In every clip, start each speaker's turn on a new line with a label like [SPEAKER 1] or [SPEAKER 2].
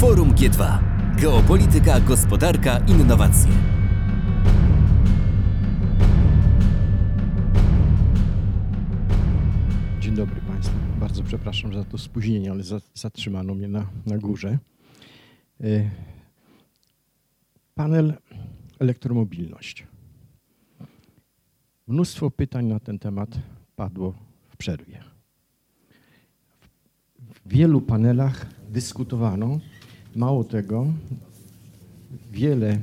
[SPEAKER 1] Forum G2. Geopolityka, gospodarka, innowacje.
[SPEAKER 2] Dzień dobry Państwu. Bardzo przepraszam za to spóźnienie, ale za, zatrzymano mnie na, na górze. Y, panel elektromobilność. Mnóstwo pytań na ten temat padło w przerwie. W wielu panelach dyskutowano. Mało tego, wiele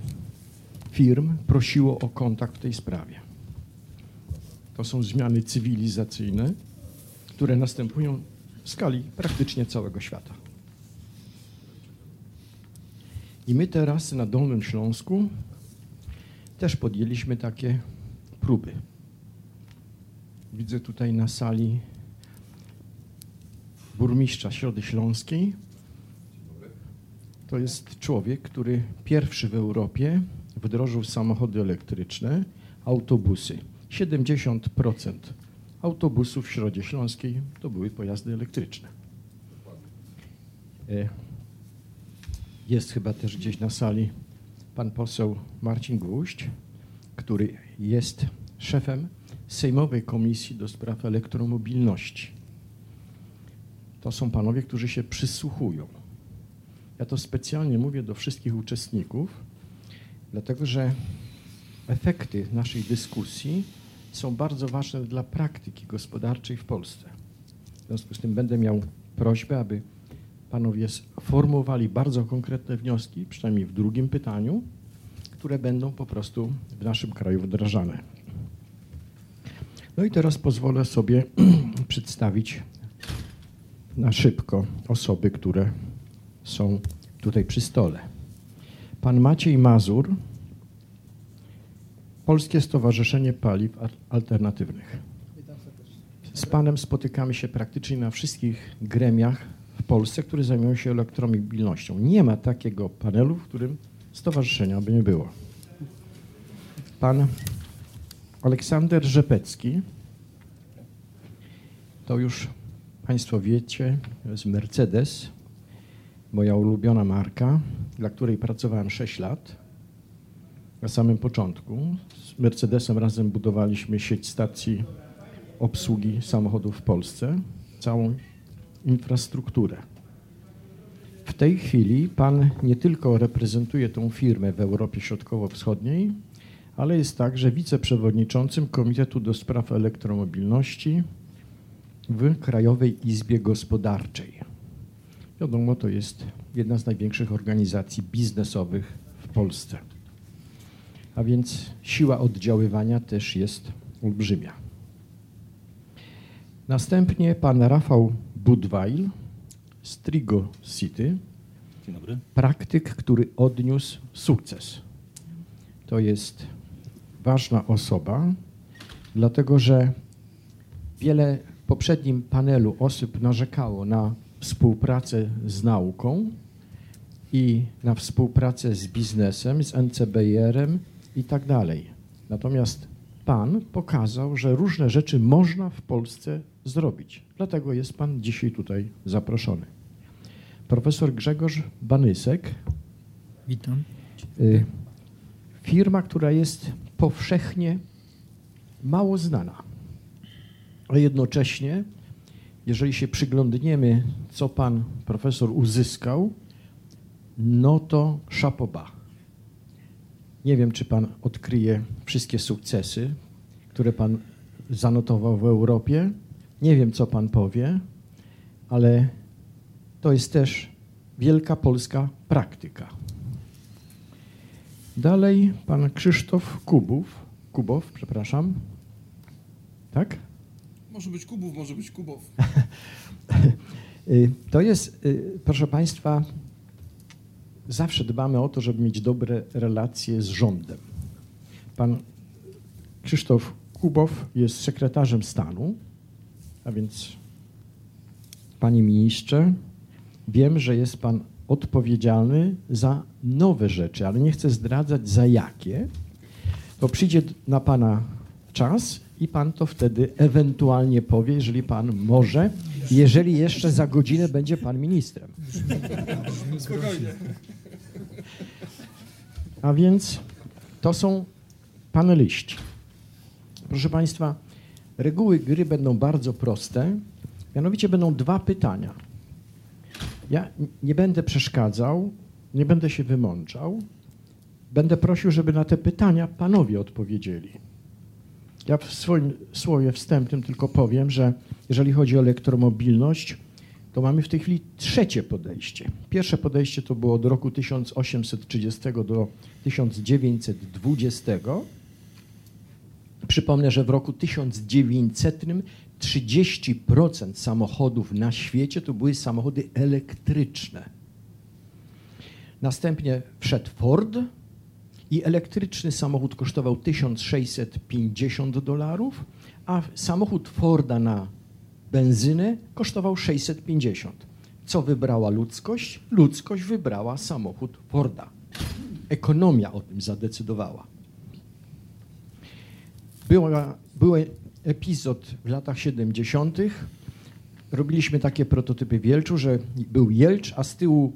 [SPEAKER 2] firm prosiło o kontakt w tej sprawie. To są zmiany cywilizacyjne, które następują w skali praktycznie całego świata. I my teraz na Dolnym Śląsku też podjęliśmy takie próby. Widzę tutaj na sali burmistrza Środy Śląskiej. To jest człowiek, który pierwszy w Europie wdrożył samochody elektryczne, autobusy. 70% autobusów w Środzie Śląskiej to były pojazdy elektryczne. E, Jest chyba też gdzieś na sali pan poseł Marcin Gwóźdź, który jest szefem Sejmowej Komisji do Spraw Elektromobilności. To są panowie, którzy się przysłuchują. Ja to specjalnie mówię do wszystkich uczestników, dlatego że efekty naszej dyskusji są bardzo ważne dla praktyki gospodarczej w Polsce. W związku z tym będę miał prośbę, aby panowie sformułowali bardzo konkretne wnioski, przynajmniej w drugim pytaniu, które będą po prostu w naszym kraju wdrażane. No i teraz pozwolę sobie przedstawić na szybko osoby, które są tutaj przy stole. Pan Maciej Mazur, Polskie Stowarzyszenie Paliw Al- Alternatywnych. Z Panem spotykamy się praktycznie na wszystkich gremiach w Polsce, które zajmują się elektromobilnością. Nie ma takiego panelu, w którym stowarzyszenia by nie było. Pan Aleksander Rzepecki, to już Państwo wiecie, to jest Mercedes, moja ulubiona marka, dla której pracowałem 6 lat na samym początku. Z Mercedesem razem budowaliśmy sieć stacji obsługi samochodów w Polsce, całą infrastrukturę. W tej chwili pan nie tylko reprezentuje tą firmę w Europie Środkowo-Wschodniej, ale jest także wiceprzewodniczącym Komitetu do Spraw Elektromobilności w Krajowej Izbie Gospodarczej. Wiadomo, to jest jedna z największych organizacji biznesowych w Polsce. A więc siła oddziaływania też jest olbrzymia. Następnie pan Rafał Budweil z Trigo City,
[SPEAKER 3] Dzień dobry.
[SPEAKER 2] praktyk, który odniósł sukces. To jest ważna osoba, dlatego że wiele w poprzednim panelu osób narzekało na współpracę z nauką i na współpracę z biznesem, z NCBR-em i tak dalej. Natomiast Pan pokazał, że różne rzeczy można w Polsce zrobić. Dlatego jest Pan dzisiaj tutaj zaproszony. Profesor Grzegorz Banysek,
[SPEAKER 3] Witam.
[SPEAKER 2] y, firma, która jest powszechnie mało znana, a jednocześnie, jeżeli się przyglądniemy, co pan profesor uzyskał, no to szapoba. Nie wiem, czy pan odkryje wszystkie sukcesy, które pan zanotował w Europie. Nie wiem, co pan powie, ale to jest też wielka polska praktyka. Dalej pan Krzysztof Kubów, Kubow, przepraszam. Tak?
[SPEAKER 4] Może być Kubów, może być Kubow.
[SPEAKER 2] Y, To jest, y, proszę Państwa, zawsze dbamy o to, żeby mieć dobre relacje z rządem. Pan Krzysztof Kubow jest sekretarzem stanu, a więc Panie Ministrze, wiem, że jest Pan odpowiedzialny za nowe rzeczy, ale nie chcę zdradzać za jakie. To przyjdzie na Pana czas i pan to wtedy ewentualnie powie, jeżeli pan może, jeżeli jeszcze za godzinę będzie pan ministrem.
[SPEAKER 4] Spokojnie.
[SPEAKER 2] A więc to są paneliści. Proszę Państwa, reguły gry będą bardzo proste. Mianowicie będą dwa pytania. Ja nie będę przeszkadzał, nie będę się wymączał. Będę prosił, żeby na te pytania panowie odpowiedzieli. Ja w swoim słowie wstępnym tylko powiem, że jeżeli chodzi o elektromobilność, to mamy w tej chwili trzecie podejście. Pierwsze podejście to było od roku 1830 do 1920. Przypomnę, że w roku 1900 30% samochodów na świecie to były samochody elektryczne. Następnie wszedł Ford i elektryczny samochód kosztował 1650 dolarów, a samochód Forda na benzynę kosztował 650. Co wybrała ludzkość? Ludzkość wybrała samochód Forda. Ekonomia o tym zadecydowała. Była, był epizod w latach 70. Robiliśmy takie prototypy w Jelczu, że był Jelcz, a z tyłu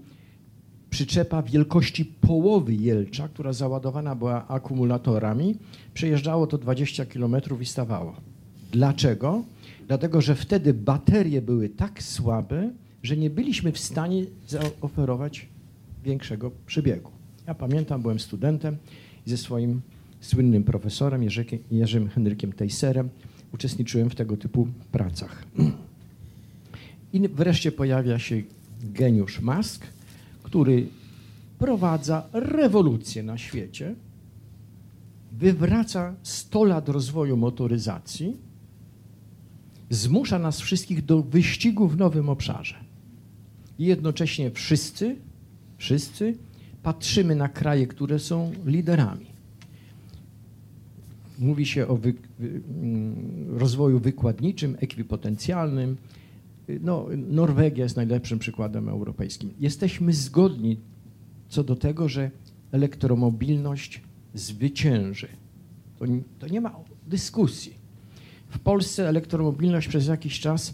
[SPEAKER 2] przyczepa wielkości połowy Jelcza, która załadowana była akumulatorami. Przejeżdżało to 20 km i stawało. Dlaczego? Dlatego, że wtedy baterie były tak słabe, że nie byliśmy w stanie zaoferować większego przebiegu. Ja pamiętam, byłem studentem ze swoim słynnym profesorem Jerzym Henrykiem Tejserem uczestniczyłem w tego typu pracach. I wreszcie pojawia się geniusz Musk, który prowadza rewolucję na świecie, wywraca 100 lat rozwoju motoryzacji, zmusza nas wszystkich do wyścigu w nowym obszarze. I jednocześnie wszyscy, wszyscy patrzymy na kraje, które są liderami. Mówi się o wy, mm, rozwoju wykładniczym, ekwipotencjalnym. No, Norwegia jest najlepszym przykładem europejskim. Jesteśmy zgodni co do tego, że elektromobilność zwycięży. To, to nie ma dyskusji. W Polsce elektromobilność przez jakiś czas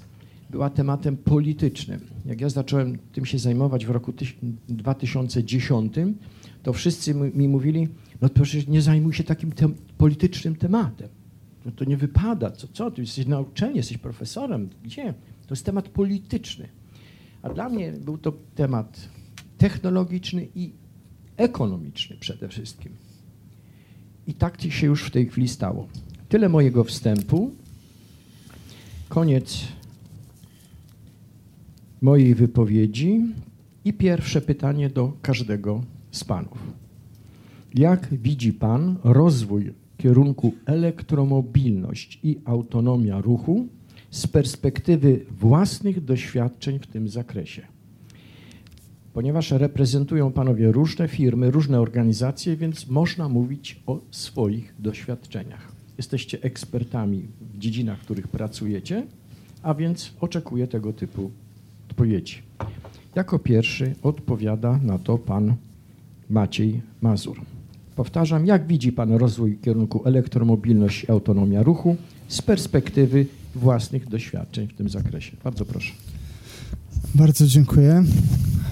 [SPEAKER 2] była tematem politycznym. Jak ja zacząłem tym się zajmować w roku 2010, to wszyscy mi mówili, no proszę nie zajmuj się takim te politycznym tematem. No to nie wypada. Co, co? Ty jesteś nauczeni, jesteś profesorem. Gdzie? To jest temat polityczny. A dla mnie był to temat technologiczny i ekonomiczny przede wszystkim. I tak się już w tej chwili stało. Tyle mojego wstępu. Koniec mojej wypowiedzi i pierwsze pytanie do każdego z panów. Jak widzi pan rozwój kierunku elektromobilność i autonomia ruchu z perspektywy własnych doświadczeń w tym zakresie? Ponieważ reprezentują panowie różne firmy, różne organizacje, więc można mówić o swoich doświadczeniach. Jesteście ekspertami w dziedzinach, w których pracujecie, a więc oczekuję tego typu odpowiedzi. Jako pierwszy odpowiada na to pan Maciej Mazur. Powtarzam, jak widzi Pan rozwój kierunku elektromobilność i autonomia ruchu z perspektywy własnych doświadczeń w tym zakresie? Bardzo proszę.
[SPEAKER 5] Bardzo dziękuję.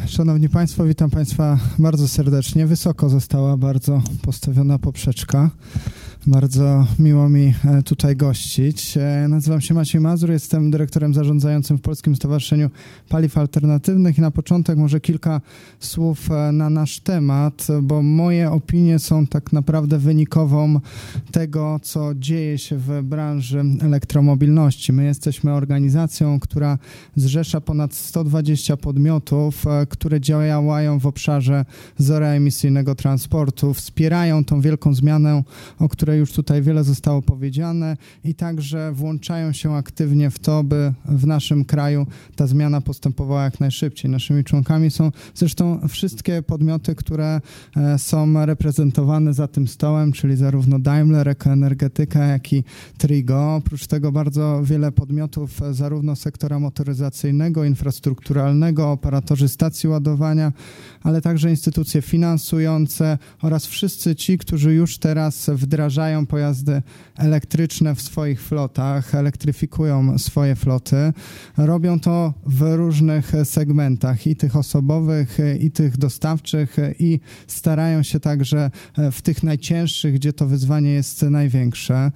[SPEAKER 5] Szanowni Państwo, witam Państwa bardzo serdecznie. Wysoko została bardzo postawiona poprzeczka. Bardzo miło mi e, tutaj gościć. E, nazywam się Maciej Mazur, jestem dyrektorem zarządzającym w Polskim Stowarzyszeniu Paliw Alternatywnych i na początek może kilka słów e, na nasz temat, bo moje opinie są tak naprawdę wynikową tego, co dzieje się w branży elektromobilności. My jesteśmy organizacją, która zrzesza ponad 120 podmiotów, które działają w obszarze zeroemisyjnego transportu, wspierają tą wielką zmianę, o której już tutaj wiele zostało powiedziane i także włączają się aktywnie w to, by w naszym kraju ta zmiana postępowała jak najszybciej. Naszymi członkami są zresztą wszystkie podmioty, które e, są reprezentowane za tym stołem, czyli zarówno Daimler, Ekoenergetyka, jak i Trigo. Oprócz tego bardzo wiele podmiotów e, zarówno sektora motoryzacyjnego, infrastrukturalnego, operatorzy stacji ładowania, ale także instytucje finansujące oraz wszyscy ci, którzy już teraz wdrażają pojazdy elektryczne w swoich flotach, elektryfikują swoje floty. Robią to w różnych segmentach, i tych osobowych, i tych dostawczych, i starają się także w tych najcięższych, gdzie to wyzwanie jest największe.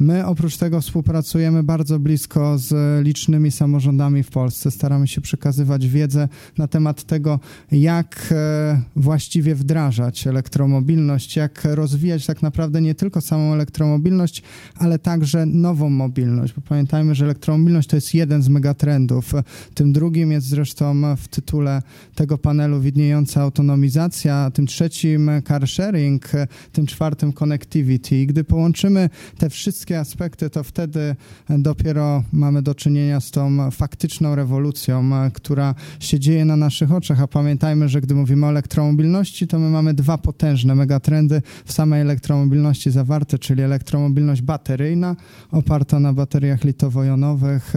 [SPEAKER 5] My oprócz tego współpracujemy bardzo blisko z licznymi samorządami w Polsce. Staramy się przekazywać wiedzę na temat tego, jak e, właściwie wdrażać elektromobilność, jak rozwijać tak naprawdę nie tylko samą elektromobilność, ale także nową mobilność, bo pamiętajmy, że elektromobilność to jest jeden z megatrendów. Tym drugim jest zresztą w tytule tego panelu widniejąca autonomizacja, tym trzecim car sharing, tym czwartym connectivity. I gdy połączymy te wszystkie aspekty, to wtedy dopiero mamy do czynienia z tą faktyczną rewolucją, która się dzieje na naszych oczach, a pamiętajmy, że gdy mówimy o elektromobilności, to my mamy dwa potężne megatrendy w samej elektromobilności zawarte, czyli elektromobilność bateryjna oparta na bateriach litowo-jonowych,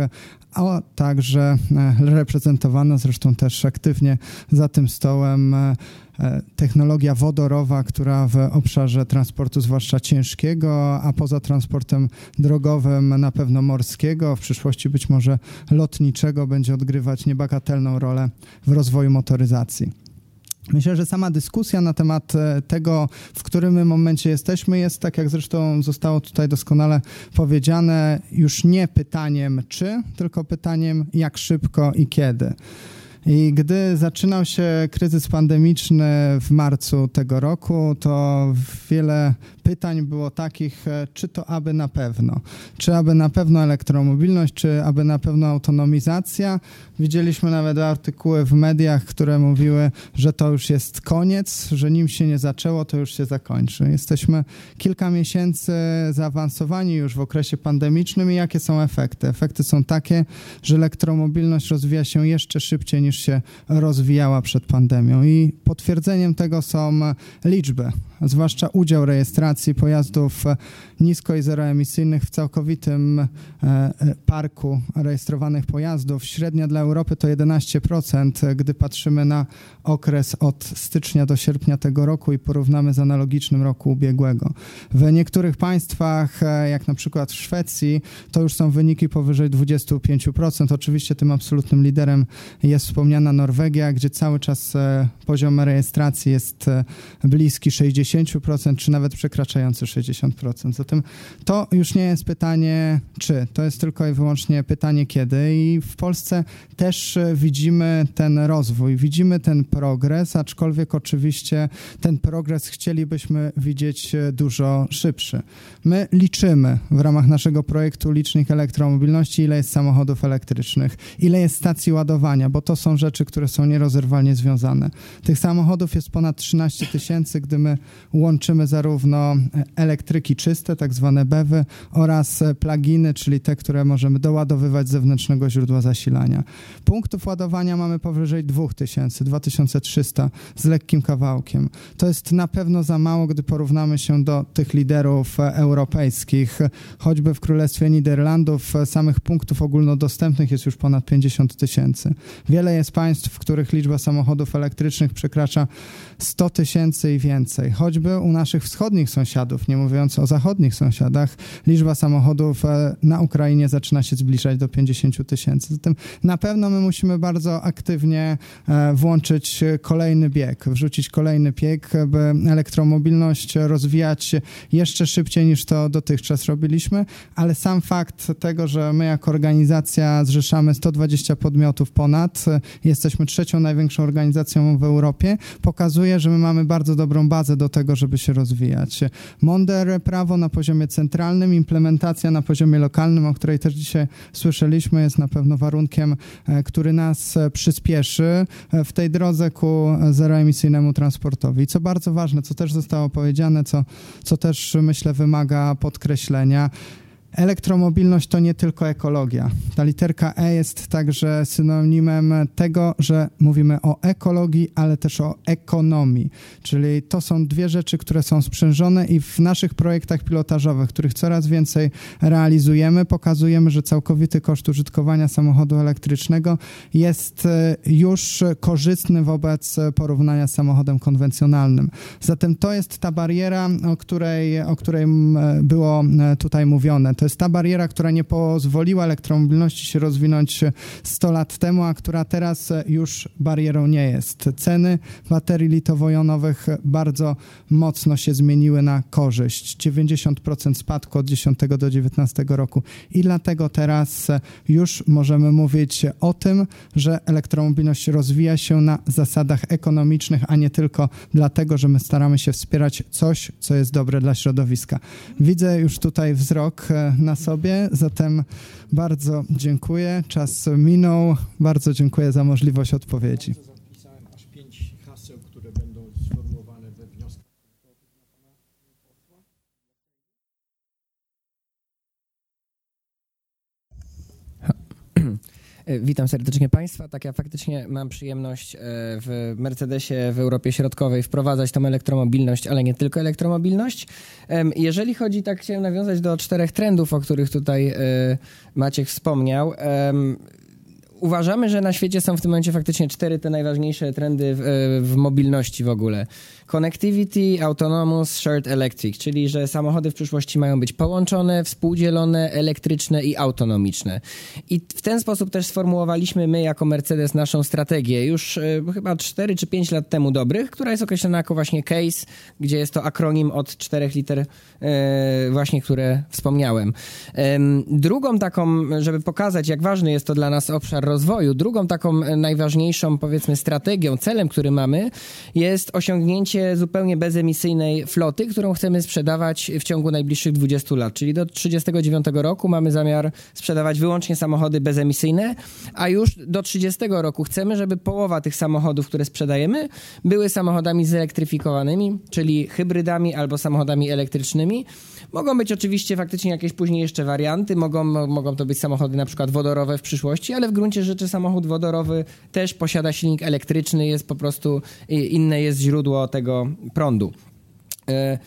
[SPEAKER 5] a także reprezentowana zresztą też aktywnie za tym stołem technologia wodorowa, która w obszarze transportu, zwłaszcza ciężkiego, a poza transportem drogowym, na pewno morskiego, w przyszłości być może lotniczego, będzie odgrywać niebagatelną rolę w rozwoju motoryzacji. Myślę, że sama dyskusja na temat tego, w którym momencie jesteśmy, jest, tak jak zresztą zostało tutaj doskonale powiedziane, już nie pytaniem czy, tylko pytaniem jak szybko i kiedy. I gdy zaczynał się kryzys pandemiczny w marcu tego roku, to wiele pytań było takich, czy to aby na pewno, czy aby na pewno elektromobilność, czy aby na pewno autonomizacja. Widzieliśmy nawet artykuły w mediach, które mówiły, że to już jest koniec, że nim się nie zaczęło, to już się zakończy. Jesteśmy kilka miesięcy zaawansowani już w okresie pandemicznym i jakie są efekty? Efekty są takie, że elektromobilność rozwija się jeszcze szybciej niż się rozwijała przed pandemią i potwierdzeniem tego są liczby, zwłaszcza udział rejestracji pojazdów nisko i zeroemisyjnych w całkowitym parku rejestrowanych pojazdów. Średnia dla Europy to 11%, gdy patrzymy na okres od stycznia do sierpnia tego roku i porównamy z analogicznym roku ubiegłego. W niektórych państwach, jak na przykład w Szwecji, to już są wyniki powyżej 25%. Oczywiście tym absolutnym liderem jest wspomniana Norwegia, gdzie cały czas poziom rejestracji jest bliski 60%, czy nawet przekraczający 60%. Zatem to już nie jest pytanie czy, to jest tylko i wyłącznie pytanie kiedy i w Polsce też widzimy ten rozwój, widzimy ten progres, aczkolwiek oczywiście ten progres chcielibyśmy widzieć dużo szybszy. My liczymy w ramach naszego projektu Licznik Elektromobilności, ile jest samochodów elektrycznych, ile jest stacji ładowania, bo to są rzeczy, które są nierozerwalnie związane. Tych samochodów jest ponad 13 tysięcy, gdy my łączymy zarówno elektryki czyste, tak zwane BEWy oraz pluginy, czyli te, które możemy doładowywać z zewnętrznego źródła zasilania. Punktów ładowania mamy powyżej 2000, 2300 z lekkim kawałkiem. To jest na pewno za mało, gdy porównamy się do tych liderów europejskich. Choćby w Królestwie Niderlandów samych punktów ogólnodostępnych jest już ponad 50 tysięcy. Wiele jest państw, w których liczba samochodów elektrycznych przekracza 100 tysięcy i więcej. Choćby u naszych wschodnich sąsiadów, nie mówiąc o zachodnich sąsiadach, liczba samochodów na Ukrainie zaczyna się zbliżać do 50 tysięcy. Zatem na pewno my musimy bardzo aktywnie włączyć kolejny bieg, wrzucić kolejny bieg, by elektromobilność rozwijać jeszcze szybciej niż to dotychczas robiliśmy, ale sam fakt tego, że my jako organizacja zrzeszamy 120 podmiotów ponad, jesteśmy trzecią największą organizacją w Europie, pokazuje, że my mamy bardzo dobrą bazę do tego, żeby się rozwijać. Mądre prawo na poziomie centralnym, implementacja na poziomie lokalnym, o której też dzisiaj słyszeliśmy, jest na pewno warunkiem, który nas przyspieszy w tej drodze ku zeroemisyjnemu transportowi. I co bardzo ważne, co też zostało powiedziane, co, co też myślę wymaga podkreślenia, Elektromobilność to nie tylko ekologia. Ta literka E jest także synonimem tego, że mówimy o ekologii, ale też o ekonomii. Czyli to są dwie rzeczy, które są sprzężone i w naszych projektach pilotażowych, których coraz więcej realizujemy, pokazujemy, że całkowity koszt użytkowania samochodu elektrycznego jest e, już korzystny wobec porównania z samochodem konwencjonalnym. Zatem to jest ta bariera, o której, o której było e, tutaj mówione. To jest ta bariera, która nie pozwoliła elektromobilności się rozwinąć 100 lat temu, a która teraz już barierą nie jest. Ceny baterii litowo-jonowych bardzo mocno się zmieniły na korzyść. 90% spadku od 10 do 19 roku i dlatego teraz już możemy mówić o tym, że elektromobilność rozwija się na zasadach ekonomicznych, a nie tylko dlatego, że my staramy się wspierać coś, co jest dobre dla środowiska. Widzę już tutaj wzrok na sobie, zatem bardzo dziękuję. Czas minął. Bardzo dziękuję za możliwość odpowiedzi.
[SPEAKER 2] Zapisałem aż pięć haseł, które będą sformułowane we wniosku.
[SPEAKER 6] E, Witam serdecznie Państwa. Tak, ja faktycznie mam przyjemność e, w Mercedesie w Europie Środkowej wprowadzać tą elektromobilność, ale nie tylko elektromobilność. Jeżeli chodzi, tak chciałem nawiązać do czterech trendów, o których tutaj e, Maciek wspomniał. Uważamy, że na świecie są w tym momencie faktycznie cztery te najważniejsze trendy w, e, w mobilności w ogóle. Connectivity, Autonomous, Shared Electric, czyli że samochody w przyszłości mają być połączone, współdzielone, elektryczne i autonomiczne. I w ten sposób też sformułowaliśmy my jako Mercedes naszą strategię już e, chyba 4 czy 5 lat temu dobrych, która jest określona jako właśnie CASE, gdzie jest to akronim od czterech liter e, właśnie, które wspomniałem. Em, Drugą taką, żeby pokazać jak ważny jest to dla nas obszar rozwoju, drugą taką e, najważniejszą powiedzmy strategią, celem, który mamy jest osiągnięcie zupełnie bezemisyjnej floty, którą chcemy sprzedawać w ciągu najbliższych 20 lat, czyli do 39 roku mamy zamiar sprzedawać wyłącznie samochody bezemisyjne, a już do 30 roku chcemy, żeby połowa tych samochodów, które sprzedajemy, były samochodami zelektryfikowanymi, czyli hybrydami albo samochodami elektrycznymi. Mogą być oczywiście faktycznie jakieś później jeszcze warianty, mogą, mo- mogą to być samochody na przykład wodorowe w przyszłości, ale w gruncie rzeczy samochód wodorowy też posiada silnik elektryczny, jest po prostu inne jest źródło tego prądu. E,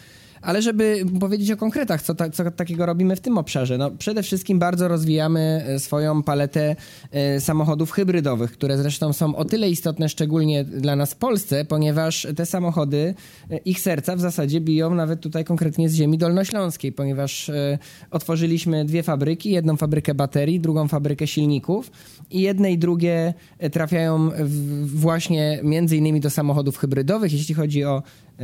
[SPEAKER 6] Ale żeby powiedzieć o konkretach, co, ta, co takiego robimy w tym obszarze, no przede wszystkim bardzo rozwijamy e, swoją paletę e, samochodów hybrydowych, które zresztą są o tyle istotne, szczególnie dla nas w Polsce, ponieważ te samochody, e, ich serca w zasadzie biją nawet tutaj konkretnie z ziemi dolnośląskiej, ponieważ otworzyliśmy dwie fabryki, jedną fabrykę baterii, drugą fabrykę silników i jedne i drugie trafiają właśnie między innymi do samochodów hybrydowych, jeśli chodzi o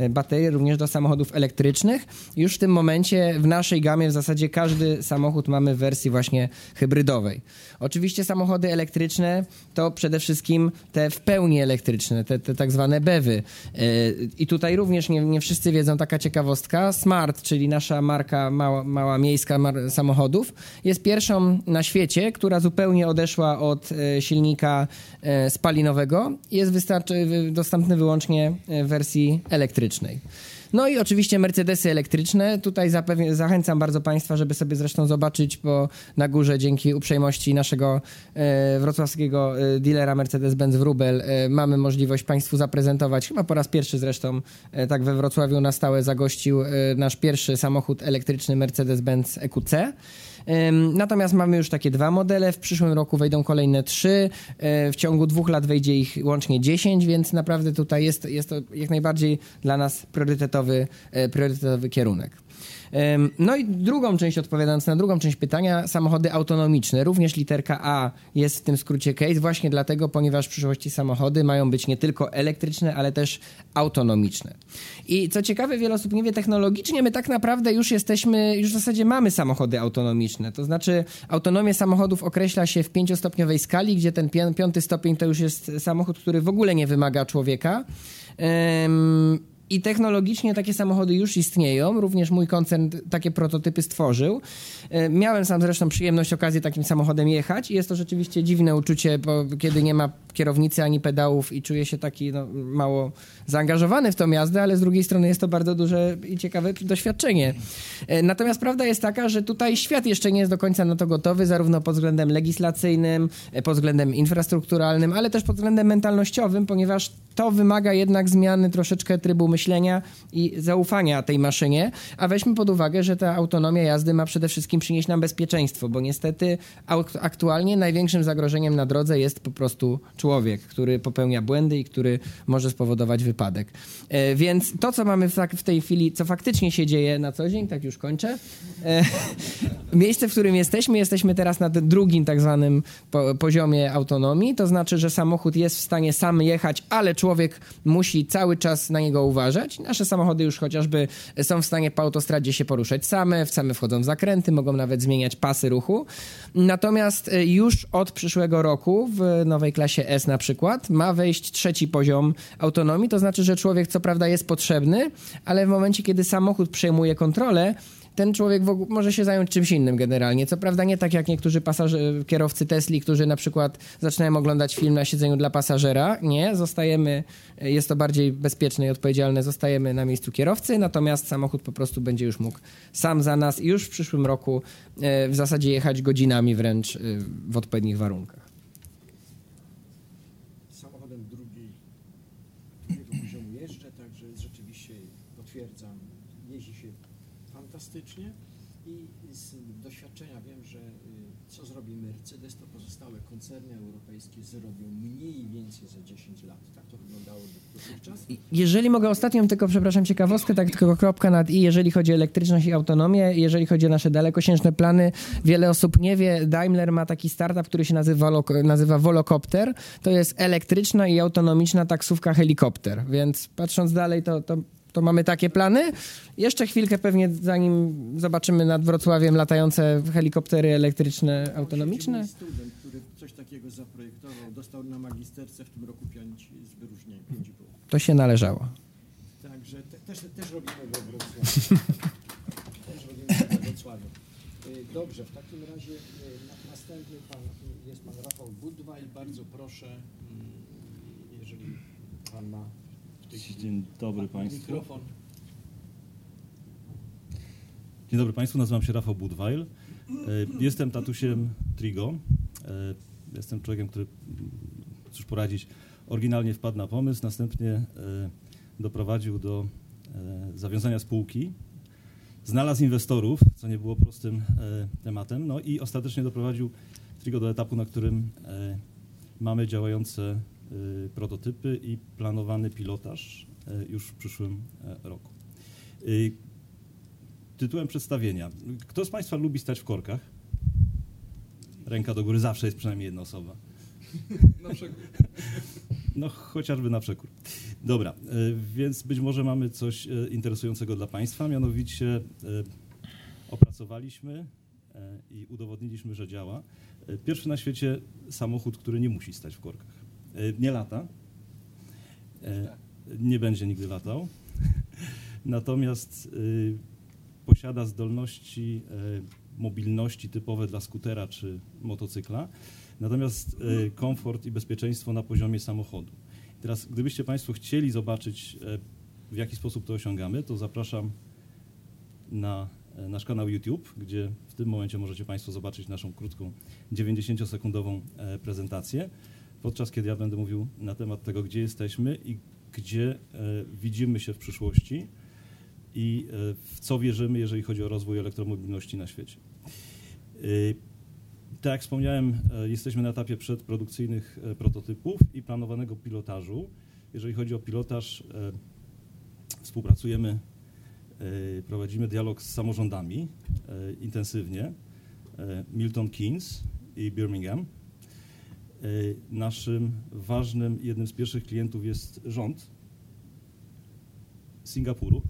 [SPEAKER 6] baterie, również do samochodów elektrycznych. Już w tym momencie w naszej gamie w zasadzie każdy samochód mamy w wersji właśnie hybrydowej. Oczywiście samochody elektryczne to przede wszystkim te w pełni elektryczne, te, te tak zwane BEWy. E, I tutaj również nie, nie wszyscy wiedzą taka ciekawostka. Smart, czyli nasza marka mała, mała miejska mar- samochodów, jest pierwszą na świecie, która zupełnie odeszła od e, silnika e, spalinowego jest dostępny wyłącznie e, w wersji elektrycznej. No i oczywiście Mercedesy elektryczne. Tutaj zapewne, zachęcam bardzo Państwa, żeby sobie zresztą zobaczyć, bo na górze dzięki uprzejmości naszego e, wrocławskiego e, dealera Mercedes-Benz Wrubel e, mamy możliwość Państwu zaprezentować, chyba po raz pierwszy zresztą, e, tak we Wrocławiu na stałe zagościł e, nasz pierwszy samochód elektryczny Mercedes-Benz EQC. Natomiast mamy już takie dwa modele. W przyszłym roku wejdą kolejne trzy. E, W ciągu dwóch lat wejdzie ich łącznie 10, więc naprawdę tutaj jest, jest to jak najbardziej dla nas priorytetowy, e, priorytetowy kierunek. No i drugą część, odpowiadając na drugą część pytania, samochody autonomiczne. Również literka A jest w tym skrócie case, właśnie dlatego, ponieważ w przyszłości samochody mają być nie tylko elektryczne, ale też autonomiczne. I co ciekawe, wiele osób nie wie, technologicznie my tak naprawdę już jesteśmy, już w zasadzie mamy samochody autonomiczne. To znaczy, autonomię samochodów określa się w pięciostopniowej skali, gdzie ten piąty stopień to już jest samochód, który w ogóle nie wymaga człowieka. I technologicznie takie samochody już istnieją. Również mój koncern takie prototypy stworzył. E, Miałem sam zresztą przyjemność, okazję takim samochodem jechać i jest to rzeczywiście dziwne uczucie, bo kiedy nie ma kierownicy ani pedałów i czuję się taki no, mało zaangażowany w tą jazdę, ale z drugiej strony jest to bardzo duże i ciekawe doświadczenie. E, Natomiast prawda jest taka, że tutaj świat jeszcze nie jest do końca na to gotowy, zarówno pod względem legislacyjnym, e, pod względem infrastrukturalnym, ale też pod względem mentalnościowym, ponieważ to wymaga jednak zmiany troszeczkę trybu myślenia i zaufania tej maszynie, a weźmy pod uwagę, że ta autonomia jazdy ma przede wszystkim przynieść nam bezpieczeństwo, bo niestety aktualnie największym zagrożeniem na drodze jest po prostu który popełnia błędy i który może spowodować wypadek. E, Więc to, co mamy w, tak, w tej chwili, co faktycznie się dzieje na co dzień, tak już kończę, e, miejsce, w którym jesteśmy, jesteśmy teraz na drugim tak zwanym po, poziomie autonomii, to znaczy, że samochód jest w stanie sam jechać, ale człowiek musi cały czas na niego uważać. Nasze samochody już chociażby są w stanie po autostradzie się poruszać same, same wchodzą w zakręty, mogą nawet zmieniać pasy ruchu. Natomiast e, już od przyszłego roku w nowej klasie S na przykład ma wejść trzeci poziom autonomii, to znaczy, że człowiek co prawda jest potrzebny, ale w momencie, kiedy samochód przejmuje kontrolę, ten człowiek może się zająć czymś innym generalnie. Co prawda nie tak jak niektórzy pasażer, kierowcy Tesli, którzy na przykład zaczynają oglądać film na siedzeniu dla pasażera. Nie, zostajemy, jest to bardziej bezpieczne i odpowiedzialne, zostajemy na miejscu kierowcy, natomiast samochód po prostu będzie już mógł sam za nas i już w przyszłym roku e, w zasadzie jechać godzinami wręcz e, w odpowiednich warunkach.
[SPEAKER 2] Samochodem drugiej, drugiego poziomu jeżdżę, także rzeczywiście potwierdzam, jeździ się fantastycznie i z doświadczenia wiem, że y, co zrobi Mercedes, to pozostałe koncerny europejskie zrobią mniej więcej za 10 lat. Tak to wyglądało dotychczas.
[SPEAKER 6] Jeżeli mogę ostatnią tylko, przepraszam, ciekawostkę, tak tylko kropka nad i, jeżeli chodzi o elektryczność i autonomię, jeżeli chodzi o nasze dalekosiężne plany, wiele osób nie wie, Daimler ma taki startup, który się nazywa, nazywa Volocopter. To jest elektryczna i autonomiczna taksówka helikopter, więc patrząc dalej, to, to, to mamy takie plany. Jeszcze chwilkę pewnie, zanim zobaczymy nad Wrocławiem latające helikoptery elektryczne, autonomiczne.
[SPEAKER 2] Student, który coś takiego zaprojektował, dostał na magisterce w tym roku 5 z wyróżnieniem, 5,5.
[SPEAKER 6] To się należało.
[SPEAKER 2] Także te, też, też robimy we Wrocławiu. też robimy we Wrocławiu. Y, Dobrze, w takim razie y, na- następny pan, y, jest pan Rafał Budwaj. Bardzo proszę, mm, jeżeli pan ma
[SPEAKER 3] Dzień dobry Państwu.
[SPEAKER 2] mikrofon.
[SPEAKER 3] Dzień dobry Państwu, nazywam się Rafał Budweil. E, Jestem tatusiem Trigo. E, Jestem człowiekiem, który, cóż poradzić, oryginalnie wpadł na pomysł, następnie e, doprowadził do zawiązania spółki. Znalazł inwestorów, co nie było prostym tematem, no i ostatecznie doprowadził Trigo do etapu, na którym mamy działające prototypy i planowany pilotaż e, już w przyszłym e, roku. Y, Tytułem przedstawienia. Kto z Państwa lubi stać w korkach? Ręka do góry, zawsze jest przynajmniej jedna osoba. No, chociażby na przekór. Dobra, y, więc być może mamy coś y, interesującego dla Państwa, mianowicie y, opracowaliśmy y, i udowodniliśmy, że działa. Y, Pierwszy na świecie samochód, który nie musi stać w korkach. Y, Nie lata. Y, Nie będzie nigdy latał. Natomiast y, posiada zdolności mobilności typowe dla skutera czy motocykla, natomiast komfort i bezpieczeństwo na poziomie samochodu. Teraz, gdybyście Państwo chcieli zobaczyć, w jaki sposób to osiągamy, to zapraszam na nasz kanał YouTube, gdzie w tym momencie możecie Państwo zobaczyć naszą krótką 90-sekundową e, prezentację, podczas kiedy ja będę mówił na temat tego, gdzie jesteśmy i gdzie e, widzimy się w przyszłości i e, w co wierzymy, jeżeli chodzi o rozwój elektromobilności na świecie. Y, Tak jak wspomniałem, e, jesteśmy na etapie przedprodukcyjnych e, prototypów i planowanego pilotażu. Jeżeli chodzi o pilotaż, e, współpracujemy, e, prowadzimy dialog z samorządami e, intensywnie. E, Milton Keynes i Birmingham. E, Naszym ważnym, jednym z pierwszych klientów jest rząd Singapuru,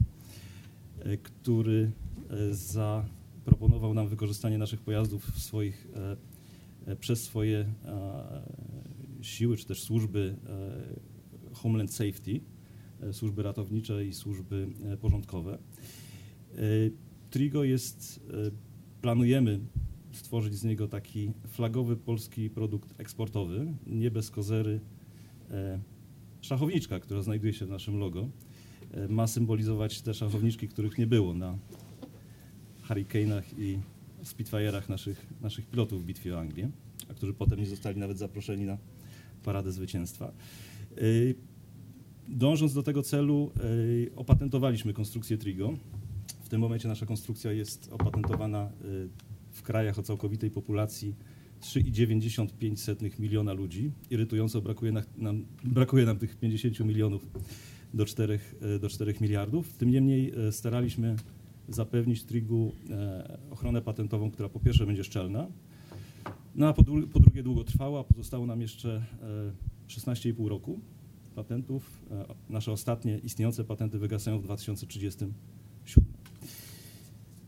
[SPEAKER 3] e, który e, zaproponował nam wykorzystanie naszych pojazdów w swoich, przez swoje siły, czy też służby Homeland Safety, służby ratownicze i służby porządkowe. Trigo jest, planujemy stworzyć z niego taki flagowy polski produkt eksportowy, nie bez kozery. E, szachowniczka, która znajduje się w naszym logo, e, ma symbolizować te szachowniczki, których nie było na Hurricane'ach i Spitfire'ach naszych, naszych pilotów w bitwie o Anglię, a którzy potem nie zostali nawet zaproszeni na Paradę Zwycięstwa. Y, dążąc do tego celu, opatentowaliśmy konstrukcję Trigo. W tym momencie nasza konstrukcja jest opatentowana w krajach o całkowitej populacji 3,95 miliona ludzi. Irytująco brakuje nam, brakuje nam tych 50 milionów do 4, do 4 miliardów. Tym niemniej staraliśmy zapewnić Trigu e, ochronę patentową, która po pierwsze będzie szczelna, no a po, po drugie długotrwała. Pozostało nam jeszcze 16,5 e, roku patentów. E, nasze ostatnie istniejące patenty wygasają w 2037.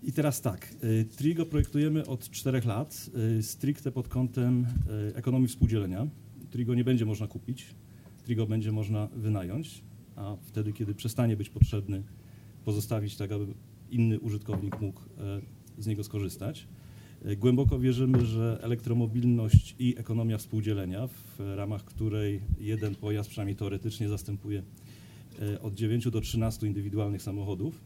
[SPEAKER 3] I teraz tak, Trigo projektujemy od 4 lat, stricte pod kątem ekonomii współdzielenia. Trigo nie będzie można kupić, Trigo będzie można wynająć, a wtedy, kiedy przestanie być potrzebny, pozostawić tak, aby inny użytkownik mógł e, z niego skorzystać. E, głęboko wierzymy, że elektromobilność i ekonomia współdzielenia, w ramach której jeden pojazd przynajmniej teoretycznie zastępuje e, od 9 do 13 indywidualnych samochodów,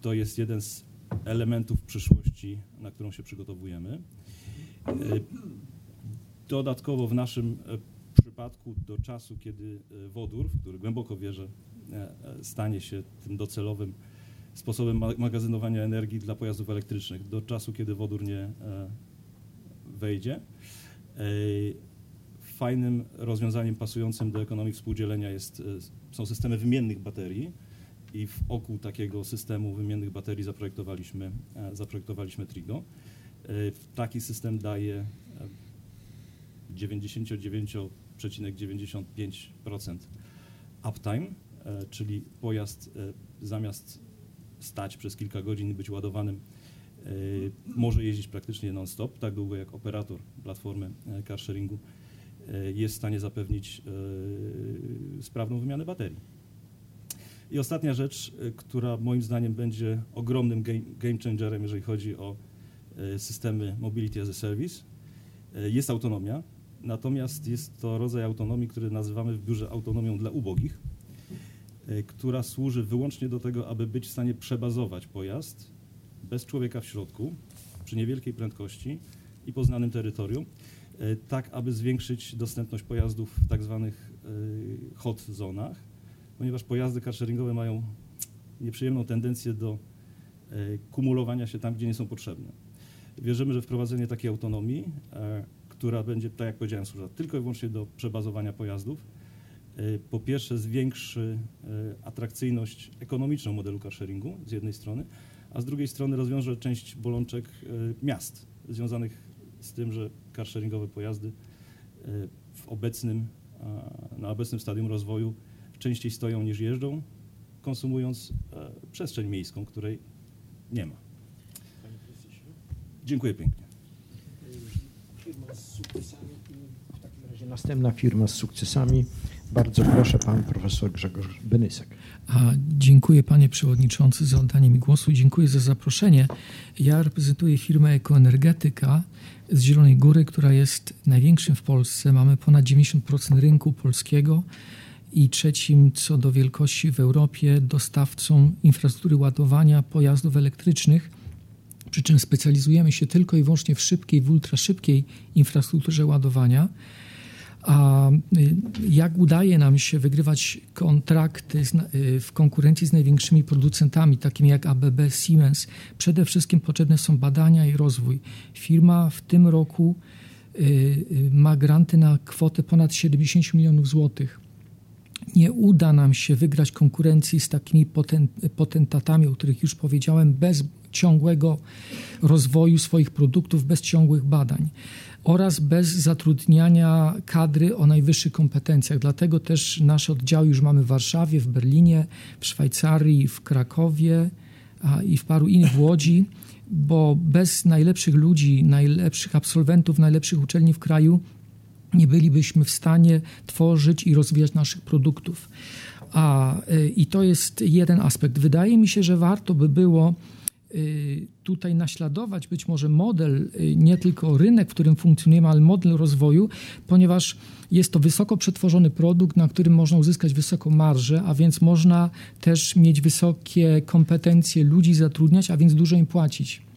[SPEAKER 3] to jest jeden z elementów przyszłości, na którą się przygotowujemy. Dodatkowo w naszym przypadku do czasu, kiedy wodór, w który głęboko wierzę, stanie się tym docelowym sposobem magazynowania energii dla pojazdów elektrycznych do czasu, kiedy wodór nie e, wejdzie. E, fajnym rozwiązaniem pasującym do ekonomii współdzielenia jest, e, są systemy wymiennych baterii i wokół takiego systemu wymiennych baterii zaprojektowaliśmy, zaprojektowaliśmy Trigo. Taki system daje 99,95% uptime, czyli pojazd zamiast stać przez kilka godzin i być ładowanym, e, może jeździć praktycznie non-stop, tak długo jak operator platformy e, carsharingu e, jest w stanie zapewnić sprawną wymianę baterii. I ostatnia rzecz, która moim zdaniem będzie ogromnym game changerem, jeżeli chodzi o systemy Mobility as a Service, jest autonomia. Natomiast jest to rodzaj autonomii, który nazywamy w biurze autonomią dla ubogich która służy wyłącznie do tego, aby być w stanie przebazować pojazd bez człowieka w środku, przy niewielkiej prędkości i poznanym terytorium, e, tak aby zwiększyć dostępność pojazdów w tak zwanych hot zonach, ponieważ pojazdy carsharingowe mają nieprzyjemną tendencję do kumulowania się tam, gdzie nie są potrzebne. Wierzymy, że wprowadzenie takiej autonomii, która będzie, tak jak powiedziałem, służyła tylko i wyłącznie do przebazowania pojazdów, E, po pierwsze zwiększy e, atrakcyjność ekonomiczną modelu carsharingu z jednej strony, a z drugiej strony rozwiąże część bolączek e, miast związanych z tym, że carsharingowe pojazdy w obecnym, na obecnym stadium rozwoju częściej stoją niż jeżdżą, konsumując przestrzeń miejską, której nie ma. Dziękuję pięknie.
[SPEAKER 2] Firma z sukcesami, w takim razie następna firma z sukcesami. Bardzo proszę, pan profesor Grzegorz Benysek.
[SPEAKER 4] A, dziękuję panie przewodniczący za oddanie mi głosu. Dziękuję za zaproszenie. Ja reprezentuję firmę Ekoenergetyka z Zielonej Góry, która jest największym w Polsce. Mamy ponad 90% rynku polskiego i trzecim co do wielkości w Europie dostawcą infrastruktury ładowania pojazdów elektrycznych. Przy czym specjalizujemy się tylko i wyłącznie w szybkiej, w ultraszybkiej infrastrukturze ładowania. A y, jak udaje nam się wygrywać kontrakty y, w konkurencji z największymi producentami, takimi jak ABB, Siemens? Przede wszystkim potrzebne są badania i rozwój. Firma w tym roku y, ma granty na kwotę ponad 70 milionów złotych. Nie uda nam się wygrać konkurencji z takimi potentatami, o których już powiedziałem, bez ciągłego rozwoju swoich produktów, bez ciągłych badań oraz bez zatrudniania kadry o najwyższych kompetencjach. Dlatego też nasze oddziały już mamy w Warszawie, w Berlinie, w Szwajcarii, w Krakowie i w paru innych w Łodzi, bo bez najlepszych ludzi, najlepszych absolwentów, najlepszych uczelni w kraju nie bylibyśmy w stanie tworzyć i rozwijać naszych produktów. A, y, I to jest jeden aspekt. Wydaje mi się, że warto by było y, tutaj naśladować być może model, y, nie tylko rynek, w którym funkcjonujemy, ale model rozwoju, ponieważ jest to wysoko przetworzony produkt, na którym można uzyskać wysoką marżę, a więc można też mieć wysokie kompetencje ludzi zatrudniać, a więc dużo im płacić.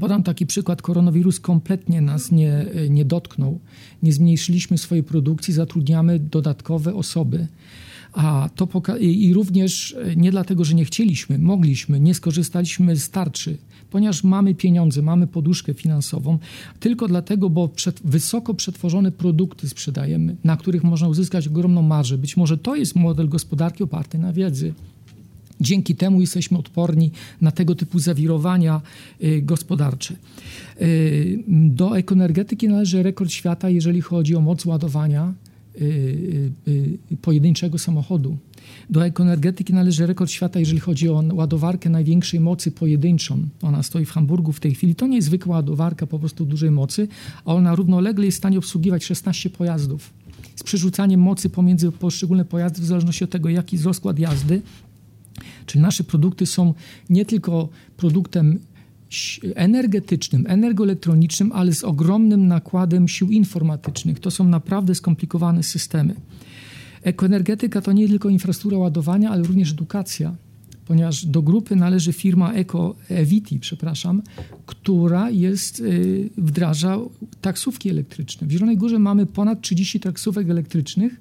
[SPEAKER 4] Podam taki przykład. Koronawirus kompletnie nas nie, nie dotknął. Nie zmniejszyliśmy swojej produkcji, zatrudniamy dodatkowe osoby. A to I również nie dlatego, że nie chcieliśmy, mogliśmy, nie skorzystaliśmy z tarczy, ponieważ mamy pieniądze, mamy poduszkę finansową, tylko dlatego, bo przed, wysoko przetworzone produkty sprzedajemy, na których można uzyskać ogromną marżę. Być może to jest model gospodarki oparty na wiedzy. Dzięki temu jesteśmy odporni na tego typu zawirowania y, gospodarcze. Y, do ekoenergetyki należy rekord świata, jeżeli chodzi o moc ładowania y, pojedynczego samochodu. Do ekoenergetyki należy rekord świata, jeżeli chodzi o ładowarkę największej mocy pojedynczą. Ona stoi w Hamburgu w tej chwili. To nie jest zwykła ładowarka po prostu dużej mocy, a ona równolegle jest w stanie obsługiwać 16 pojazdów. Z przerzucaniem mocy pomiędzy poszczególne pojazdy, w zależności od tego, jaki jest rozkład jazdy, Czyli nasze produkty są nie tylko produktem energetycznym, energoelektronicznym, ale z ogromnym nakładem sił informatycznych. To są naprawdę skomplikowane systemy. Ekoenergetyka to nie tylko infrastruktura ładowania, ale również edukacja, ponieważ do grupy należy firma Eco Eviti, przepraszam, która jest, y, wdraża taksówki elektryczne. W Zielonej Górze mamy ponad 30 taksówek elektrycznych,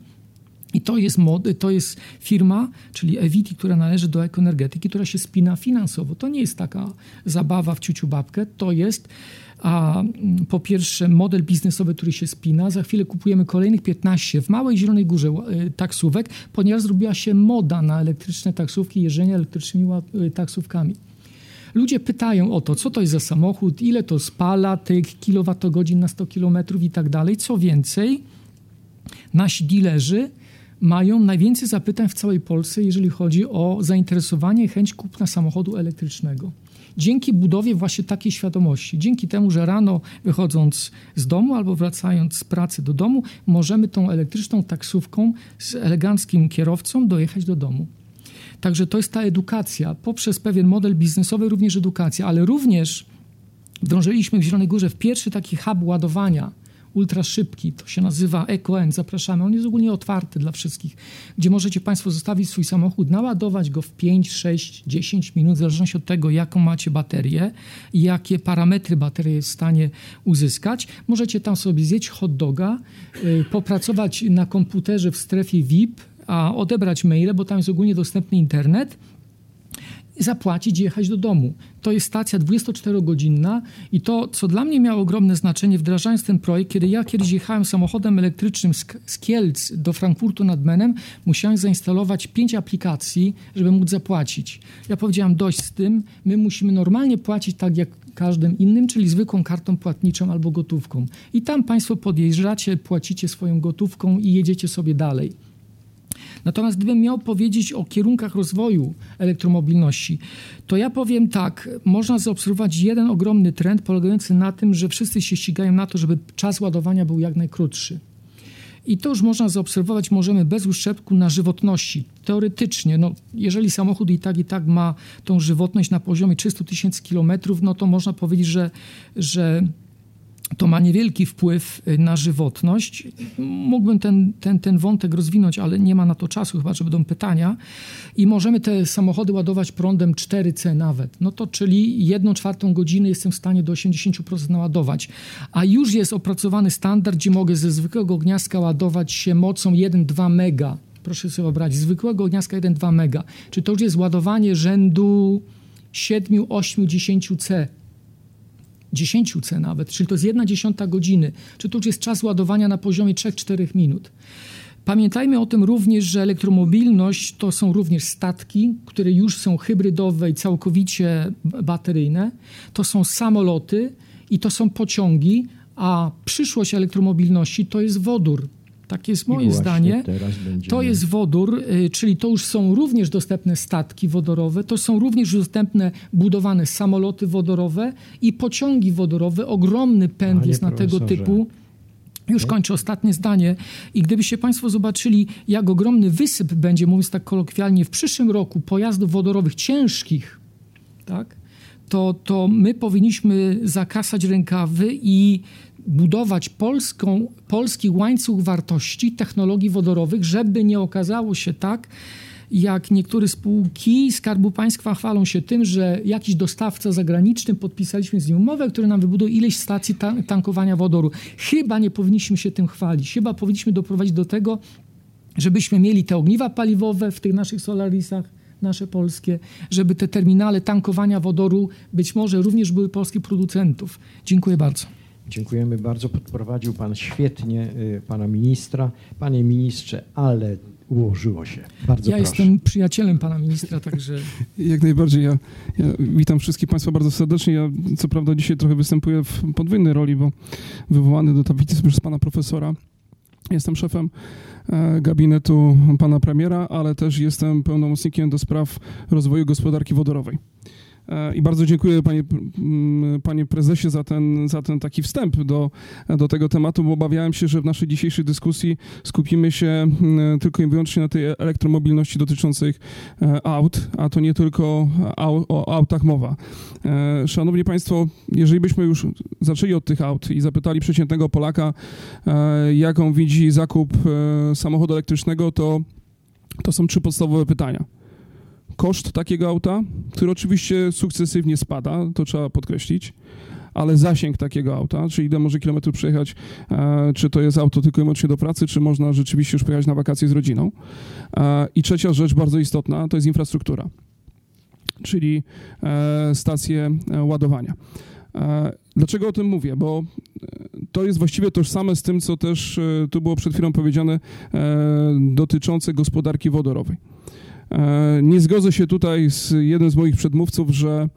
[SPEAKER 4] i to jest, mod, to jest firma, czyli Eviti, która należy do ekoenergetyki, która się spina finansowo. To nie jest taka zabawa w ciuciu babkę, to jest a, po pierwsze model biznesowy, który się spina. Za chwilę kupujemy kolejnych 15 w Małej Zielonej Górze y, taksówek, ponieważ zrobiła się moda na elektryczne taksówki, jeżdżenie elektrycznymi y, taksówkami. Ludzie pytają o to, co to jest za samochód, ile to spala tych kilowatogodzin na 100 kilometrów i tak dalej. Co więcej, nasi dilerzy mają najwięcej zapytań w całej Polsce, jeżeli chodzi o zainteresowanie chęć kupna samochodu elektrycznego. Dzięki budowie właśnie takiej świadomości, dzięki temu, że rano wychodząc z domu albo wracając z pracy do domu, możemy tą elektryczną taksówką z eleganckim kierowcą dojechać do domu. Także to jest ta edukacja, poprzez pewien model biznesowy, również edukacja, ale również wdążyliśmy w Zielonej Górze w pierwszy taki hub ładowania ultra szybki, to się nazywa EcoN, zapraszamy. On jest ogólnie otwarty dla wszystkich, gdzie możecie Państwo zostawić swój samochód, naładować go w 5, 6, 10 minut, w zależności od tego, jaką macie baterię i jakie parametry baterii jest w stanie uzyskać. Możecie tam sobie zjeść hot doga, yy, popracować na komputerze w strefie VIP, a odebrać maile, bo tam jest ogólnie dostępny internet zapłacić i jechać do domu. To jest stacja 24-godzinna i to, co dla mnie miało ogromne znaczenie, wdrażając ten projekt, kiedy ja kiedyś jechałem samochodem elektrycznym z, z Kielc do Frankfurtu nad Menem, musiałem zainstalować pięć aplikacji, żeby móc zapłacić. Ja powiedziałam, dość z tym, my musimy normalnie płacić tak jak każdym innym, czyli zwykłą kartą płatniczą albo gotówką. I tam Państwo podjeżdżacie, płacicie swoją gotówką i jedziecie sobie dalej. Natomiast gdybym miał powiedzieć o kierunkach rozwoju elektromobilności, to ja powiem tak, można zaobserwować jeden ogromny trend polegający na tym, że wszyscy się ścigają na to, żeby czas ładowania był jak najkrótszy. I to już można zaobserwować, możemy bez uszczerbku na żywotności. Teoretycznie, no, jeżeli samochód i tak i tak ma tą żywotność na poziomie 300 tysięcy kilometrów, no to można powiedzieć, że, że to ma niewielki wpływ y, na żywotność. Mógłbym ten, ten, ten wątek rozwinąć, ale nie ma na to czasu, chyba że będą pytania. I możemy te samochody ładować prądem 4C nawet. No to czyli jedną czwartą godziny jestem w stanie do 80% naładować. A już jest opracowany standard, gdzie mogę ze zwykłego gniazdka ładować się mocą 1-2 mega. Proszę sobie wyobrazić, zwykłego gniazdka 1-2 mega. Czy to już jest ładowanie rzędu 7, 8, 10 C 10 C nawet, czyli to jest jedna dziesiąta godziny, czy to już jest czas ładowania na poziomie 3-4 minut. Pamiętajmy o tym również, że elektromobilność to są również statki, które już są hybrydowe i całkowicie bateryjne. To są samoloty i to są pociągi, a przyszłość elektromobilności to jest wodór. Tak jest moje zdanie. Będziemy... To jest wodór, y, czyli to już są również dostępne statki wodorowe, to są również dostępne budowane samoloty wodorowe i pociągi wodorowe. Ogromny pęd Panie jest na tego typu. Już kończę ostatnie zdanie. I gdybyście Państwo zobaczyli, jak ogromny wysyp będzie, mówiąc tak kolokwialnie, w przyszłym roku pojazdów wodorowych ciężkich, tak? to, to my powinniśmy zakasać rękawy i budować polską, polski łańcuch wartości technologii wodorowych, żeby nie okazało się tak, jak niektóre spółki Skarbu Państwa chwalą się tym, że jakiś dostawca zagraniczny, podpisaliśmy z nim umowę, który nam wybuduje ileś stacji ta tankowania wodoru. Chyba nie powinniśmy się tym chwalić. Chyba powinniśmy doprowadzić do tego, żebyśmy mieli te ogniwa paliwowe w tych naszych solarisach, nasze polskie, żeby te terminale tankowania wodoru być może również były polskich producentów. Dziękuję bardzo.
[SPEAKER 2] Dziękujemy bardzo. Podprowadził Pan świetnie y, Pana ministra. Panie ministrze, ale ułożyło się. Bardzo
[SPEAKER 4] ja
[SPEAKER 2] proszę.
[SPEAKER 4] jestem przyjacielem Pana ministra, także
[SPEAKER 7] Jak najbardziej. Ja, ja witam wszystkich Państwa bardzo serdecznie. Ja co prawda dzisiaj trochę występuję w podwójnej roli, bo wywołany do tablicy przez Pana profesora. Jestem szefem e, gabinetu Pana premiera, ale też jestem pełnomocnikiem do spraw rozwoju gospodarki wodorowej. E, I bardzo dziękuję panie, m, panie prezesie za ten, za ten taki wstęp do, do tego tematu, bo obawiałem się, że w naszej dzisiejszej dyskusji skupimy się m, tylko i wyłącznie na tej elektromobilności dotyczącej e, aut, a to nie tylko au, o autach mowa. E, Szanowni Państwo, jeżeli byśmy już zaczęli od tych aut i zapytali przeciętnego Polaka, jaką widzi zakup samochodu elektrycznego, to, to są trzy podstawowe pytania koszt takiego auta, który oczywiście sukcesywnie spada, to trzeba podkreślić, ale zasięg takiego auta, czyli ile może kilometrów przejechać, e, czy to jest auto tylko i wyłącznie do pracy, czy można rzeczywiście już pojechać na wakacje z rodziną. E, I trzecia rzecz bardzo istotna, to jest infrastruktura, czyli e, stacje ładowania. Dlaczego o tym mówię? Bo to jest właściwie tożsame z tym, co też tu było przed chwilą powiedziane, dotyczące gospodarki wodorowej. E, Nie zgodzę się tutaj z jednym z moich przedmówców, że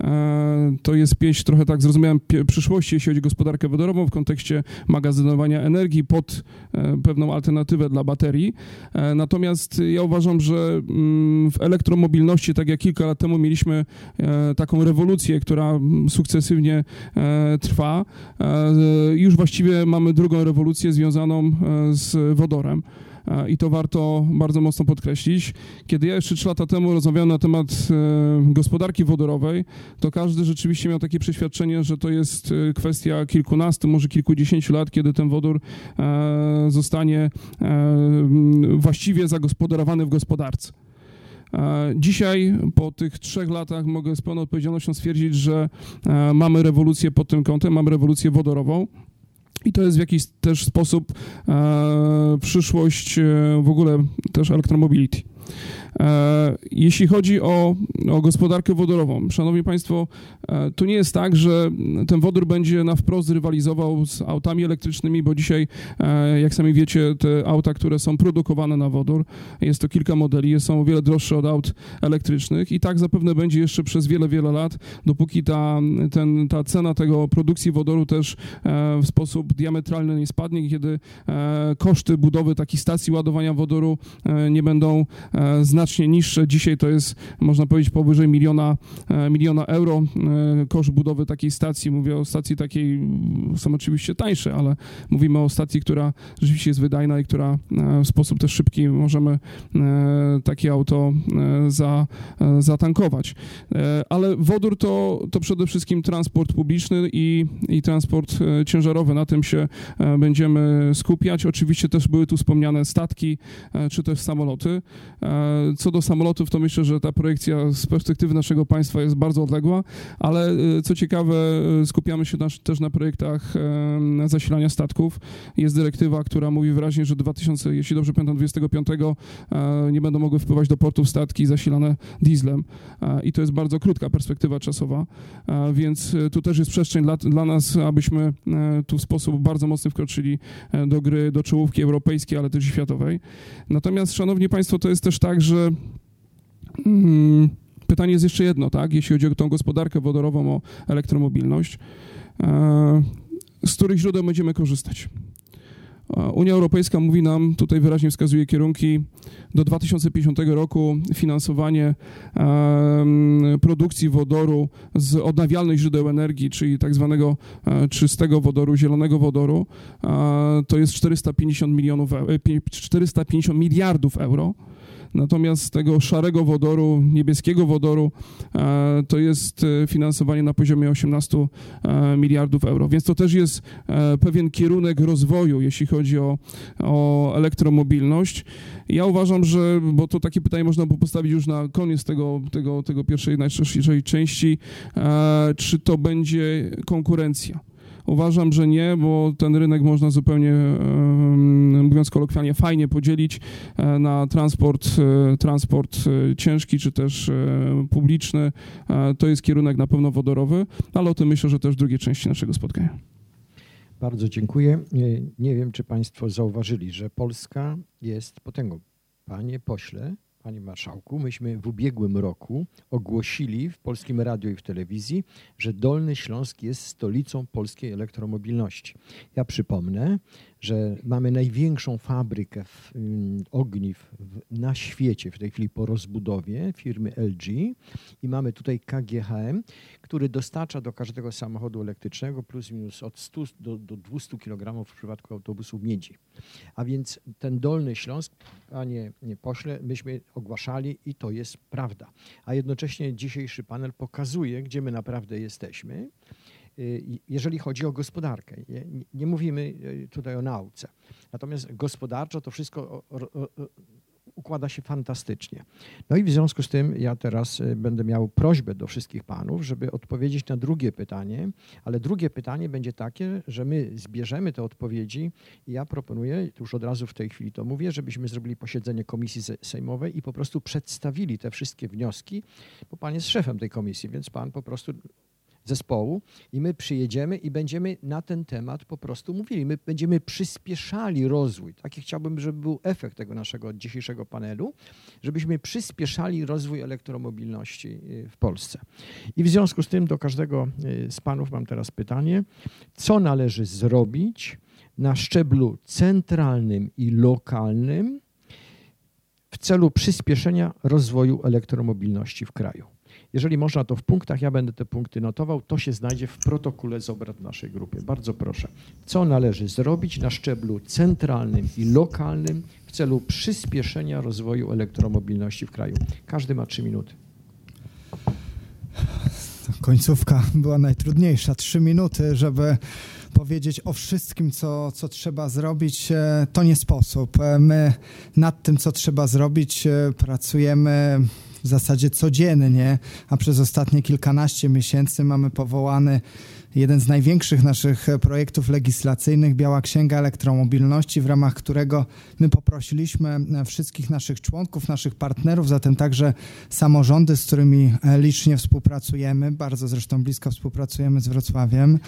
[SPEAKER 7] e, to jest pieśń trochę tak zrozumiałem przyszłości, jeśli chodzi o gospodarkę wodorową w kontekście magazynowania energii pod e, pewną alternatywę dla baterii. Natomiast ja uważam, że mm, w elektromobilności, tak jak kilka lat temu mieliśmy taką rewolucję, która mm, sukcesywnie trwa, już właściwie mamy drugą rewolucję związaną z wodorem. E, I to warto bardzo mocno podkreślić. Kiedy ja jeszcze trzy lata temu rozmawiałem na temat e, gospodarki wodorowej, to każdy rzeczywiście miał takie przeświadczenie, że to jest e, kwestia kilkunastu, może kilkudziesięciu lat, kiedy ten wodór zostanie właściwie zagospodarowany w gospodarce. Dzisiaj, po tych trzech latach, mogę z pełną odpowiedzialnością stwierdzić, że mamy rewolucję pod tym kątem, mamy rewolucję wodorową. I to jest w jakiś też sposób e, przyszłość e, w ogóle też elektromobility. E, jeśli chodzi o, o gospodarkę wodorową, szanowni państwo, e, to nie jest tak, że ten wodór będzie na wprost rywalizował z autami elektrycznymi, bo dzisiaj, e, jak sami wiecie, te auta, które są produkowane na wodór, jest to kilka modeli, są o wiele droższe od aut elektrycznych i tak zapewne będzie jeszcze przez wiele, wiele lat, dopóki ta, ten, ta cena tego produkcji wodoru też w sposób diametralny nie spadnie, kiedy koszty budowy takich stacji ładowania wodoru nie będą e, znacznie niższe. Dzisiaj to jest, można powiedzieć, powyżej miliona, e, miliona euro e, koszt budowy takiej stacji. Mówię o stacji takiej, są oczywiście tańsze, ale mówimy o stacji, która rzeczywiście jest wydajna i która e, w sposób też szybki możemy takie auto za, zatankować. Ale wodór to, to przede wszystkim transport publiczny i, i transport ciężarowy. Na tym się będziemy skupiać. Oczywiście też były tu wspomniane statki, czy też samoloty. Co do samolotów, to myślę, że ta projekcja z perspektywy naszego państwa jest bardzo odległa, ale e, co ciekawe, e, skupiamy się nasz, też na projektach e, zasilania statków. Jest dyrektywa, która mówi wyraźnie, że 2000, jeśli dobrze pamiętam, 25 e, nie będą mogły wpływać do portów statki zasilane dieslem. I to jest bardzo krótka perspektywa czasowa, więc tu też jest przestrzeń dla, dla nas, abyśmy tu w sposób bardzo mocny wkroczyli do gry, do czołówki europejskiej, ale też światowej. Natomiast, szanowni państwo, to jest też tak, że mm, pytanie jest jeszcze jedno, tak? Jeśli chodzi o tą gospodarkę wodorową, o elektromobilność, e, z których źródeł będziemy korzystać? E, Unia Europejska mówi nam, tutaj wyraźnie wskazuje kierunki do 2050 roku finansowanie em, produkcji wodoru z odnawialnych źródeł energii, czyli tak zwanego e, czystego wodoru, zielonego wodoru, e, to jest 450 milionów, e, pi- 450 miliardów euro. Natomiast tego szarego wodoru, niebieskiego wodoru e, to jest e, finansowanie na poziomie 18 e, miliardów euro. Więc to też jest pewien kierunek rozwoju, jeśli chodzi o, o elektromobilność. Ja uważam, że, bo to takie pytanie można by postawić już na koniec tego, tego, tego pierwszej, najszerszej części, czy to będzie konkurencja. Uważam, że nie, bo ten rynek można zupełnie, mówiąc kolokwialnie, fajnie podzielić e, na transport, e, transport e, ciężki czy też publiczny. To jest kierunek na pewno wodorowy, ale o tym myślę, że też w drugiej części naszego spotkania.
[SPEAKER 2] Bardzo dziękuję. Nie, nie wiem, czy Państwo zauważyli, że Polska jest potęgą. Panie pośle, Panie Marszałku, myśmy w ubiegłym roku ogłosili w Polskim Radiu i w telewizji, że Dolny Śląsk jest stolicą polskiej elektromobilności. Ja przypomnę, że mamy największą fabrykę w, um, ogniw w, na świecie w tej chwili po rozbudowie firmy LG i mamy tutaj KGHM, który dostarcza do każdego samochodu elektrycznego plus minus od 100 do, do 200 kg w przypadku autobusów miedzi. A więc ten Dolny Śląsk, panie pośle, myśmy ogłaszali i to jest prawda. A jednocześnie dzisiejszy panel pokazuje, gdzie my naprawdę jesteśmy. Y, jeżeli chodzi o gospodarkę. Nie, mówimy y, tutaj o nauce. Natomiast gospodarczo to wszystko układa się fantastycznie. No i w związku z tym ja teraz y, będę miał prośbę do wszystkich panów, żeby odpowiedzieć na drugie pytanie, ale drugie pytanie będzie takie, że my zbierzemy te odpowiedzi i ja proponuję, już od razu w tej chwili to mówię, żebyśmy zrobili posiedzenie komisji sejmowej i po prostu przedstawili te wszystkie wnioski, bo pan jest szefem tej komisji, więc pan po prostu zespołu i my przyjedziemy i będziemy na ten temat po prostu mówili. My będziemy przyspieszali rozwój. Taki chciałbym, żeby był efekt tego naszego dzisiejszego panelu, żebyśmy przyspieszali rozwój elektromobilności y, w Polsce. I w związku z tym do każdego y, z panów mam teraz pytanie, co należy zrobić na szczeblu centralnym i lokalnym w celu przyspieszenia rozwoju elektromobilności w kraju. Jeżeli można, to w punktach, ja będę te punkty notował, to się znajdzie w protokole z obrad naszej grupy. Bardzo proszę. Co należy zrobić na szczeblu centralnym i lokalnym w celu przyspieszenia rozwoju elektromobilności w kraju? Każdy ma trzy minuty.
[SPEAKER 5] Końcówka była najtrudniejsza. Trzy minuty, żeby powiedzieć o wszystkim, co, co trzeba zrobić, e, to nie sposób. E, my nad tym, co trzeba zrobić, e, pracujemy w zasadzie codziennie, a przez ostatnie kilkanaście miesięcy mamy powołany jeden z największych naszych projektów legislacyjnych, Biała Księga Elektromobilności, w ramach którego my poprosiliśmy wszystkich naszych członków, naszych partnerów, zatem także samorządy, z którymi licznie współpracujemy, bardzo zresztą blisko współpracujemy z Wrocławiem,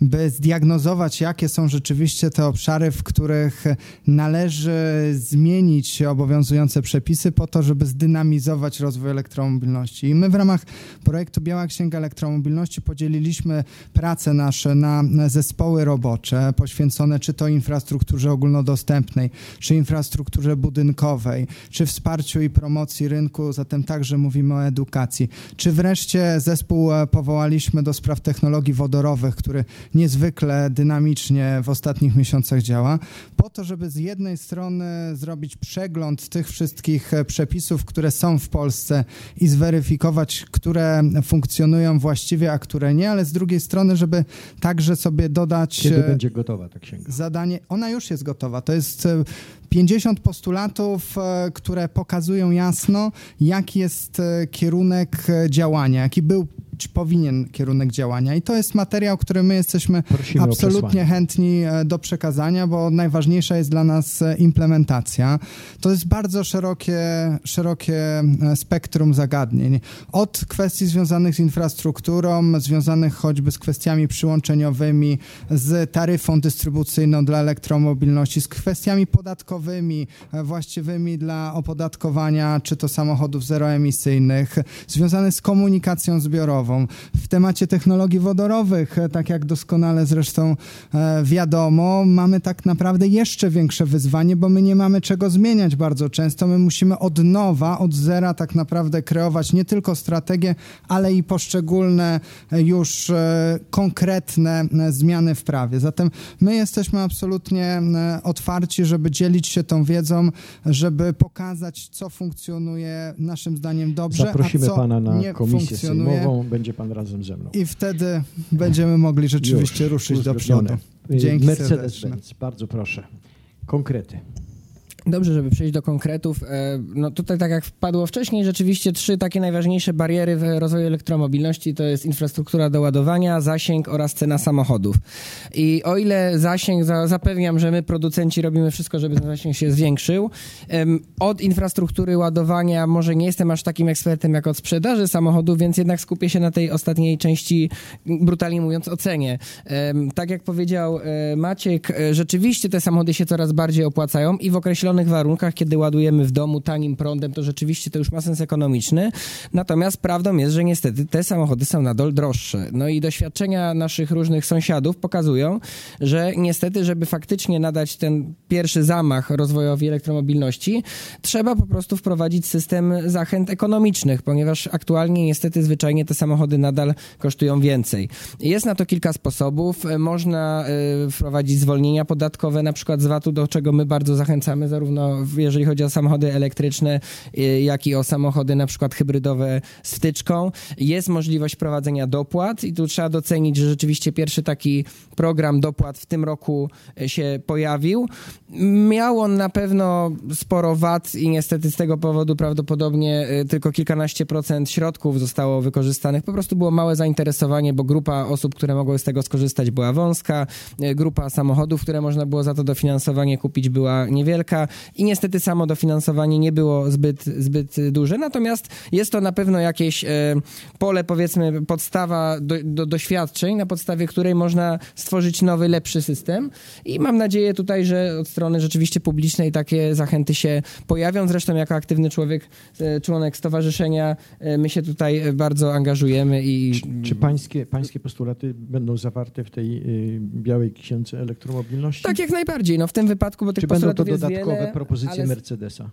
[SPEAKER 5] by zdiagnozować, jakie są rzeczywiście te obszary, w których należy zmienić obowiązujące przepisy po to, żeby zdynamizować rozwój elektromobilności. I my w ramach projektu Biała Księga Elektromobilności podzieliliśmy pracę prace nasze na zespoły robocze poświęcone czy to infrastrukturze ogólnodostępnej, czy infrastrukturze budynkowej, czy wsparciu i promocji rynku, zatem także mówimy o edukacji, czy wreszcie zespół e, powołaliśmy do spraw technologii wodorowych, który niezwykle dynamicznie w ostatnich miesiącach działa, po to, żeby z jednej strony zrobić przegląd tych wszystkich e, przepisów, które są w Polsce i zweryfikować, które funkcjonują właściwie, a które nie, ale z drugiej strony, żeby także sobie dodać...
[SPEAKER 2] Kiedy e, będzie gotowa ta księga?
[SPEAKER 5] Zadanie, ona już jest gotowa. To jest 50 e, postulatów, e, które pokazują jasno, jaki jest kierunek działania, jaki był powinien kierunek działania. I to jest materiał, który my jesteśmy Prosimy absolutnie chętni do przekazania, bo najważniejsza jest dla nas implementacja. To jest bardzo szerokie, szerokie spektrum zagadnień. Od kwestii związanych z infrastrukturą, związanych choćby z kwestiami przyłączeniowymi, z taryfą dystrybucyjną dla elektromobilności, z kwestiami podatkowymi e, właściwymi dla opodatkowania czy to samochodów zeroemisyjnych, związane z komunikacją zbiorową, wodorową. W temacie technologii wodorowych, e, tak jak doskonale zresztą e, wiadomo, mamy tak naprawdę jeszcze większe wyzwanie, bo my nie mamy czego zmieniać bardzo często. My musimy od nowa, od zera tak naprawdę kreować nie tylko strategię, ale i poszczególne e, już konkretne zmiany w prawie. Zatem my jesteśmy absolutnie otwarci, żeby dzielić się tą wiedzą, żeby pokazać, co funkcjonuje naszym zdaniem dobrze,
[SPEAKER 2] Zaprosimy
[SPEAKER 5] a co
[SPEAKER 2] pana na
[SPEAKER 5] nie
[SPEAKER 2] komisję
[SPEAKER 5] funkcjonuje.
[SPEAKER 2] sejmową, będzie pan razem ze mną.
[SPEAKER 5] I wtedy będziemy mogli rzeczywiście
[SPEAKER 2] Już,
[SPEAKER 5] ruszyć do przodu. Dzięki
[SPEAKER 2] Mercedes
[SPEAKER 5] serdeczne.
[SPEAKER 2] Benz, bardzo proszę. Konkrety.
[SPEAKER 6] Dobrze, żeby przejść do konkretów. e, No tutaj, tak jak padło wcześniej, rzeczywiście trzy takie najważniejsze bariery w rozwoju elektromobilności to jest infrastruktura do ładowania, zasięg oraz cena samochodów. I o ile zasięg, za- zapewniam, że my producenci robimy wszystko, żeby ten zasięg się zwiększył. Od infrastruktury ładowania może nie jestem aż takim ekspertem jak od sprzedaży samochodów, więc jednak skupię się na tej ostatniej części, brutalnie mówiąc, ocenie. Tak jak powiedział e, Maciek, e, rzeczywiście te samochody się coraz bardziej opłacają i w określonych warunkach, kiedy ładujemy w domu tanim prądem, to rzeczywiście to już ma sens ekonomiczny. Natomiast prawdą jest, że niestety te samochody są nadal droższe. No i doświadczenia naszych różnych sąsiadów pokazują, że niestety, żeby faktycznie nadać ten pierwszy zamach rozwojowi elektromobilności, trzeba po prostu wprowadzić system zachęt ekonomicznych, ponieważ aktualnie niestety zwyczajnie te samochody nadal kosztują więcej. Jest na to kilka sposobów. Można y, wprowadzić zwolnienia podatkowe, na przykład z VAT-u, do czego my bardzo zachęcamy, zarówno w- jeżeli chodzi o samochody elektryczne, y, jak i o samochody na przykład hybrydowe z wtyczką. Jest możliwość prowadzenia dopłat i tu trzeba docenić, że rzeczywiście pierwszy taki program dopłat w tym roku y, się pojawił. Miał on na pewno sporo VAT i niestety z tego powodu prawdopodobnie y, tylko kilkanaście procent środków zostało wykorzystanych. Po prostu było małe zainteresowanie, bo grupa osób, które mogły z tego skorzystać była wąska, grupa samochodów, które można było za to dofinansowanie kupić była niewielka i niestety samo dofinansowanie nie było zbyt, zbyt duże. Natomiast jest to na pewno jakieś e, pole, powiedzmy, podstawa do, do doświadczeń, na podstawie której można stworzyć nowy, lepszy system i mam nadzieję tutaj, że od strony rzeczywiście publicznej takie zachęty się pojawią. Zresztą jako aktywny człowiek, e, członek stowarzyszenia, e, my się tutaj bardzo angażujemy i
[SPEAKER 2] Czy, czy pańskie, pańskie postulaty będą zawarte w tej y, białej księdze elektromobilności?
[SPEAKER 6] tak jak najbardziej, no w tym wypadku, bo tych
[SPEAKER 2] Czy
[SPEAKER 6] postulatów jest
[SPEAKER 2] dodatkowe
[SPEAKER 6] wiele,
[SPEAKER 2] propozycje
[SPEAKER 6] ale-
[SPEAKER 2] Mercedesa?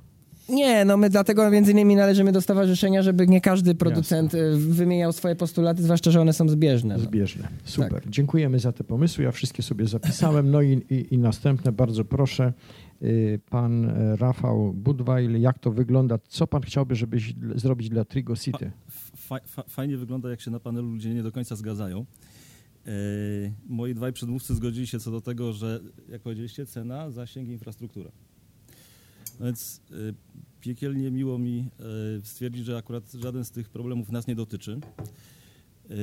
[SPEAKER 6] Nie, no my dlatego między innymi należymy do stowarzyszenia, żeby nie każdy producent y, wymieniał swoje postulaty, zwłaszcza, że one są zbieżne. No.
[SPEAKER 2] Zbieżne. Super.
[SPEAKER 6] Tak.
[SPEAKER 2] Dziękujemy za te pomysły. Ja wszystkie sobie zapisałem. No i, i, i następne, bardzo proszę, y, pan e, Rafał Budwajl, jak to wygląda? Co pan chciałby, żeby zrobić dla Trigo City?
[SPEAKER 3] Fa- fa- fajnie wygląda, jak się na panelu ludzie nie do końca zgadzają. E, moi dwaj przedmówcy zgodzili się co do tego, że, jak powiedzieliście, cena, zasięg i infrastruktura. No więc e, piekielnie miło mi e, stwierdzić, że akurat żaden z tych problemów nas nie dotyczy. E,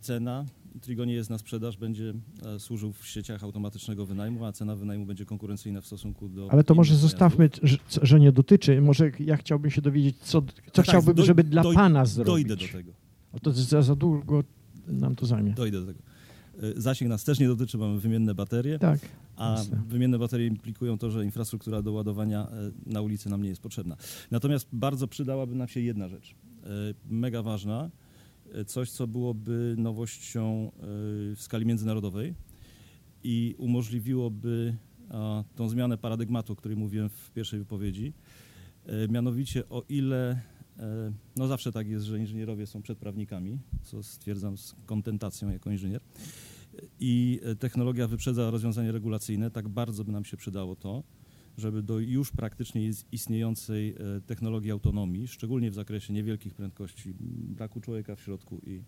[SPEAKER 3] cena, Trigo nie jest na sprzedaż, będzie e, służył w sieciach automatycznego wynajmu, a cena wynajmu będzie konkurencyjna w stosunku do.
[SPEAKER 2] Ale to może zostawmy, że, że nie dotyczy. Może ja chciałbym się dowiedzieć, co, co
[SPEAKER 3] Tak,
[SPEAKER 2] chciałbym,
[SPEAKER 3] doj-
[SPEAKER 2] żeby dla
[SPEAKER 3] doj-
[SPEAKER 2] pana zrobić.
[SPEAKER 3] Dojdę do tego.
[SPEAKER 2] A to za, za długo nam to zajmie.
[SPEAKER 3] Dojdę do tego. E, Zasięg nas też nie dotyczy, mamy wymienne baterie.
[SPEAKER 2] Tak.
[SPEAKER 3] A
[SPEAKER 2] Jasne.
[SPEAKER 3] wymienne baterie implikują to, że infrastruktura do ładowania e, na ulicy nam nie jest potrzebna. Natomiast bardzo przydałaby nam się jedna rzecz, e, mega ważna, coś, co byłoby nowością w skali międzynarodowej i umożliwiłoby tą zmianę paradygmatu, o której mówiłem w pierwszej wypowiedzi. Mianowicie o ile, no zawsze tak jest, że inżynierowie są przed prawnikami, co stwierdzam z kontentacją jako inżynier, i e, technologia wyprzedza rozwiązania regulacyjne, tak bardzo by nam się przydało to, żeby do już praktycznie is- istniejącej e, technologii autonomii, szczególnie w zakresie niewielkich prędkości, braku człowieka w środku i,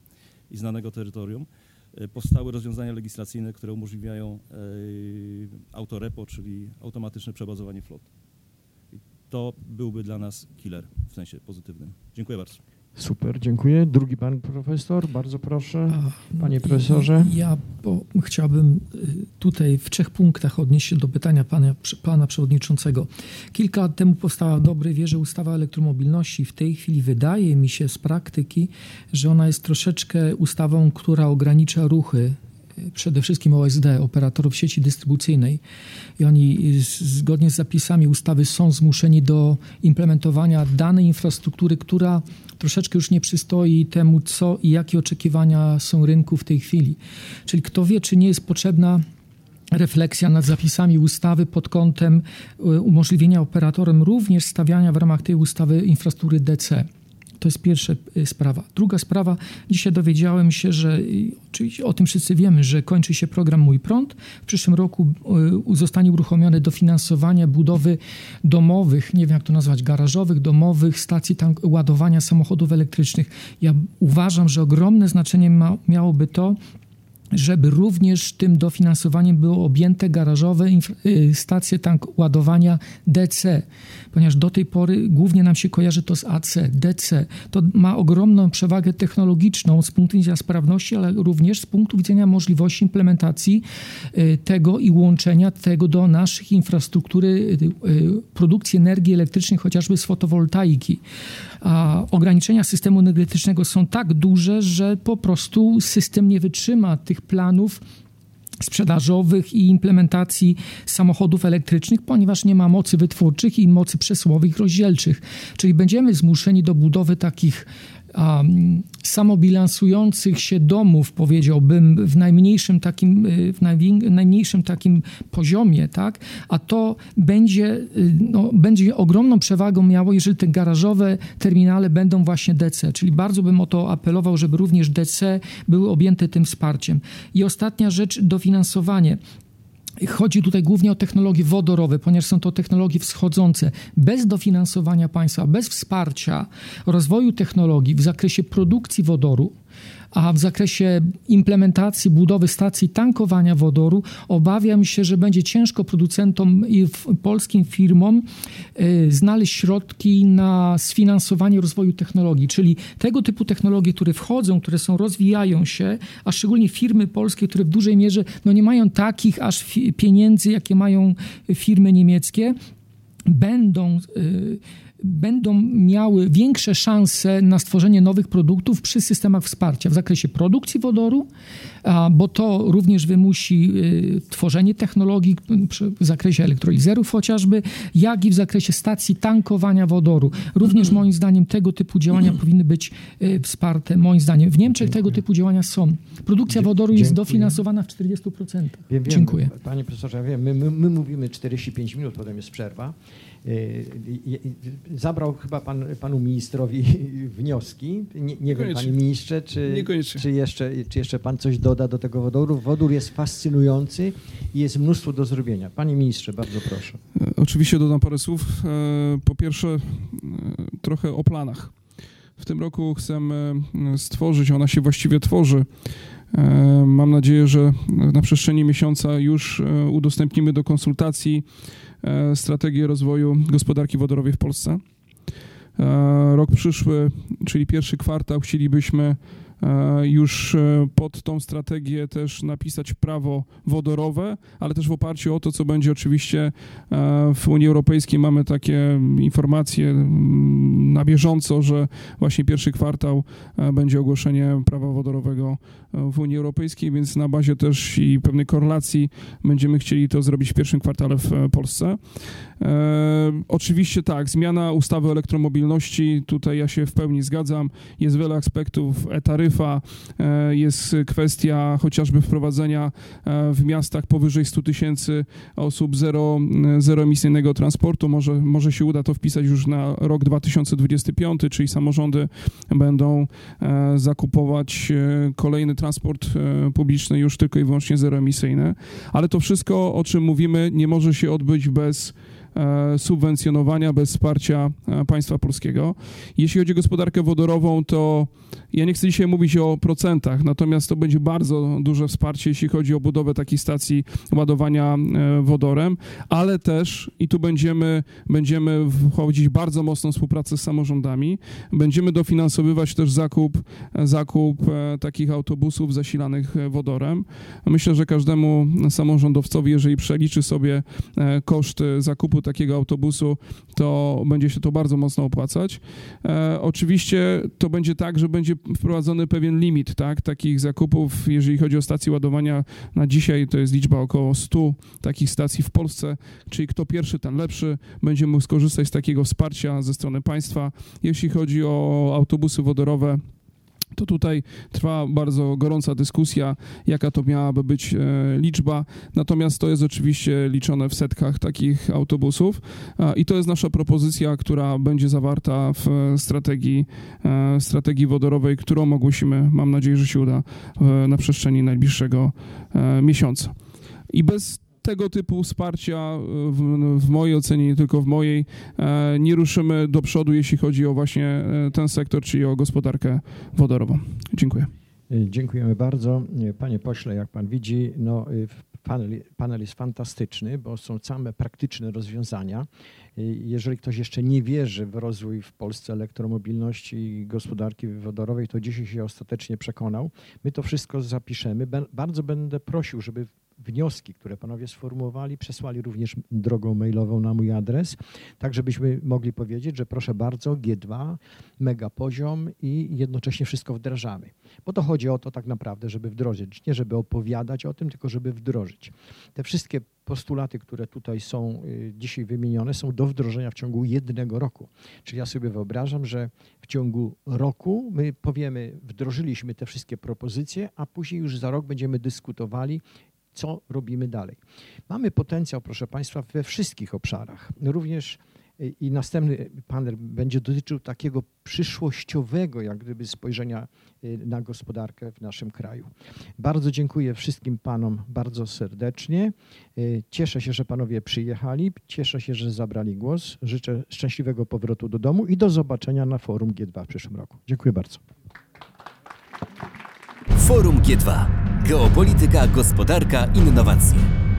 [SPEAKER 3] i znanego terytorium, e, powstały rozwiązania legislacyjne, które umożliwiają e, autorepo, czyli automatyczne przebazowanie flot. To byłby dla nas killer w sensie pozytywnym. Dziękuję bardzo.
[SPEAKER 2] Super, dziękuję. Drugi pan profesor, bardzo proszę. Panie profesorze.
[SPEAKER 4] Ja bo chciałbym y, tutaj w trzech punktach odnieść się do pytania pana, pana przewodniczącego. Kilka lat temu powstała w dobrej wierze ustawa o elektromobilności. W tej chwili wydaje mi się z praktyki, że ona jest troszeczkę ustawą, która ogranicza ruchy przede wszystkim OSD, operatorów sieci dystrybucyjnej. I oni zgodnie z zapisami ustawy są zmuszeni do implementowania danej infrastruktury, która troszeczkę już nie przystoi temu, co i jakie oczekiwania są rynku w tej chwili. Czyli kto wie, czy nie jest potrzebna refleksja nad zapisami ustawy pod kątem umożliwienia operatorom również stawiania w ramach tej ustawy infrastruktury DC. To jest pierwsza y, sprawa. Druga sprawa, dzisiaj dowiedziałem się, że y, oczywiście o tym wszyscy wiemy, że kończy się program Mój Prąd. W przyszłym roku y, zostanie uruchomione dofinansowanie budowy domowych, nie wiem jak to nazwać, garażowych, domowych stacji tank, ładowania samochodów elektrycznych. Ja uważam, że ogromne znaczenie ma, miałoby to, żeby również tym dofinansowaniem było objęte garażowe y, stacje tank ładowania DC, ponieważ do tej pory głównie nam się kojarzy to z AC, DC. To ma ogromną przewagę technologiczną z punktu widzenia sprawności, ale również z punktu widzenia możliwości implementacji y, tego i łączenia tego do naszych infrastruktury y, produkcji energii elektrycznej, chociażby z fotowoltaiki. A ograniczenia systemu energetycznego są tak duże, że po prostu system nie wytrzyma tych planów sprzedażowych i implementacji samochodów elektrycznych, ponieważ nie ma mocy wytwórczych i mocy przesyłowych rozdzielczych. Czyli będziemy zmuszeni do budowy takich um, samobilansujących się domów, powiedziałbym, w najmniejszym takim, y, w najmniejszym takim poziomie, tak? A to będzie, y, no, będzie ogromną przewagą miało, jeżeli te garażowe terminale będą właśnie DC, czyli bardzo bym o to apelował, żeby również DC były objęte tym wsparciem. I ostatnia rzecz, dofinansowanie. Chodzi tutaj głównie o technologie wodorowe, ponieważ są to technologie wschodzące. Bez dofinansowania państwa, bez wsparcia rozwoju technologii w zakresie produkcji wodoru, a w zakresie implementacji budowy stacji tankowania wodoru obawiam się, że będzie ciężko producentom i polskim firmom y, znaleźć środki na sfinansowanie rozwoju technologii, czyli tego typu technologie, które wchodzą, które są, rozwijają się, a szczególnie firmy polskie, które w dużej mierze no nie mają takich aż pieniędzy, jakie mają firmy niemieckie, będą y, będą miały większe szanse na stworzenie nowych produktów przy systemach wsparcia w zakresie produkcji wodoru, bo to również wymusi y, tworzenie technologii w zakresie elektrolizerów chociażby, jak i w zakresie stacji tankowania wodoru. Również moim zdaniem tego typu działania powinny być y, wsparte. Moim zdaniem w Niemczech Dziękuję. tego typu działania są. Produkcja wodoru jest dofinansowana w 40%. Wiem, Dziękuję.
[SPEAKER 2] Panie profesorze, ja wiem, my, my, my mówimy 45 minut, potem jest przerwa. Y, zabrał chyba pan, panu ministrowi wnioski. Nie, nie wiem, panie ministrze, czy, czy, jeszcze, czy jeszcze pan coś doda do tego wodoru? Wodór jest fascynujący i jest mnóstwo do zrobienia. Panie ministrze, bardzo proszę.
[SPEAKER 7] E, oczywiście dodam parę słów. E, po pierwsze, e, trochę o planach. W tym roku chcemy stworzyć, ona się właściwie tworzy. Mam nadzieję, że na przestrzeni miesiąca już udostępnimy do konsultacji strategię rozwoju gospodarki wodorowej w Polsce. E, rok przyszły, czyli pierwszy kwartał, chcielibyśmy E, już e, pod tą strategię też napisać prawo wodorowe, ale też w oparciu o to, co będzie oczywiście e, w Unii Europejskiej. Mamy takie informacje na bieżąco, że właśnie pierwszy kwartał będzie ogłoszenie prawa wodorowego w Unii Europejskiej, więc na bazie też i pewnej korelacji będziemy chcieli to zrobić w pierwszym kwartale w Polsce. E, oczywiście tak, zmiana ustawy o elektromobilności, tutaj ja się w pełni zgadzam. Jest wiele aspektów, e-taryfa, e, jest kwestia chociażby wprowadzenia e, w miastach powyżej 100 tysięcy osób zero, zeroemisyjnego transportu. Może, może się uda to wpisać już na rok 2025, czyli samorządy będą e, zakupować e, kolejny transport e, publiczny już tylko i wyłącznie zeroemisyjny. Ale to wszystko, o czym mówimy, nie może się odbyć bez E, subwencjonowania, bez wsparcia e, państwa polskiego. Jeśli chodzi o gospodarkę wodorową, to ja nie chcę dzisiaj mówić o procentach, natomiast to będzie bardzo duże wsparcie, jeśli chodzi o budowę takich stacji ładowania e, wodorem, ale też, i tu będziemy, będziemy wchodzić bardzo mocną współpracę z samorządami, będziemy dofinansowywać też zakup, zakup takich autobusów zasilanych wodorem. Myślę, że każdemu samorządowcowi, jeżeli przeliczy sobie koszty zakupu takiego autobusu, to będzie się to bardzo mocno opłacać. E, oczywiście to będzie tak, że będzie wprowadzony pewien limit tak, takich zakupów, jeżeli chodzi o stacje ładowania. Na dzisiaj to jest liczba około 100 takich stacji w Polsce, czyli kto pierwszy, ten lepszy. Będzie mógł skorzystać z takiego wsparcia ze strony państwa. Jeśli chodzi o autobusy wodorowe, to tutaj trwa bardzo gorąca dyskusja, jaka to miałaby być e, liczba. Natomiast to jest oczywiście liczone w setkach takich autobusów i to jest nasza propozycja, która będzie zawarta w e, strategii, e, strategii wodorowej, którą ogłosimy, mam nadzieję, że się uda na przestrzeni najbliższego miesiąca. I bez tego typu wsparcia, e, w, w mojej ocenie, nie tylko w mojej, e, nie ruszymy do przodu, jeśli chodzi o właśnie e, ten sektor, czyli o gospodarkę wodorową. Dziękuję.
[SPEAKER 2] Dziękujemy bardzo. Panie pośle, jak pan widzi, no, panel, panel jest fantastyczny, bo są same praktyczne rozwiązania. Jeżeli ktoś jeszcze nie wierzy w rozwój w Polsce elektromobilności i gospodarki wodorowej, to dzisiaj się ostatecznie przekonał. My to wszystko zapiszemy. Bardzo będę prosił, żeby wnioski, które panowie sformułowali, przesłali również drogą mailową na mój adres, tak żebyśmy mogli powiedzieć, że proszę bardzo, G2, mega poziom i jednocześnie wszystko wdrażamy. Bo to chodzi o to tak naprawdę, żeby wdrożyć, nie żeby opowiadać o tym, tylko żeby wdrożyć. Te wszystkie postulaty, które tutaj są y, dzisiaj wymienione, są do wdrożenia w ciągu jednego roku. Czyli ja sobie wyobrażam, że w ciągu roku my powiemy, wdrożyliśmy te wszystkie propozycje, a później już za rok będziemy dyskutowali, co robimy dalej. Mamy potencjał, proszę Państwa, we wszystkich obszarach. Również y, i następny panel będzie dotyczył takiego przyszłościowego, jak gdyby spojrzenia y, na gospodarkę w naszym kraju. Bardzo dziękuję wszystkim panom bardzo serdecznie. Y, Cieszę się, że panowie przyjechali. Cieszę się, że zabrali głos. Życzę szczęśliwego powrotu do domu i do zobaczenia na forum G2 w przyszłym roku. Dziękuję bardzo.
[SPEAKER 1] Forum G2. Geopolityka, gospodarka, innowacje.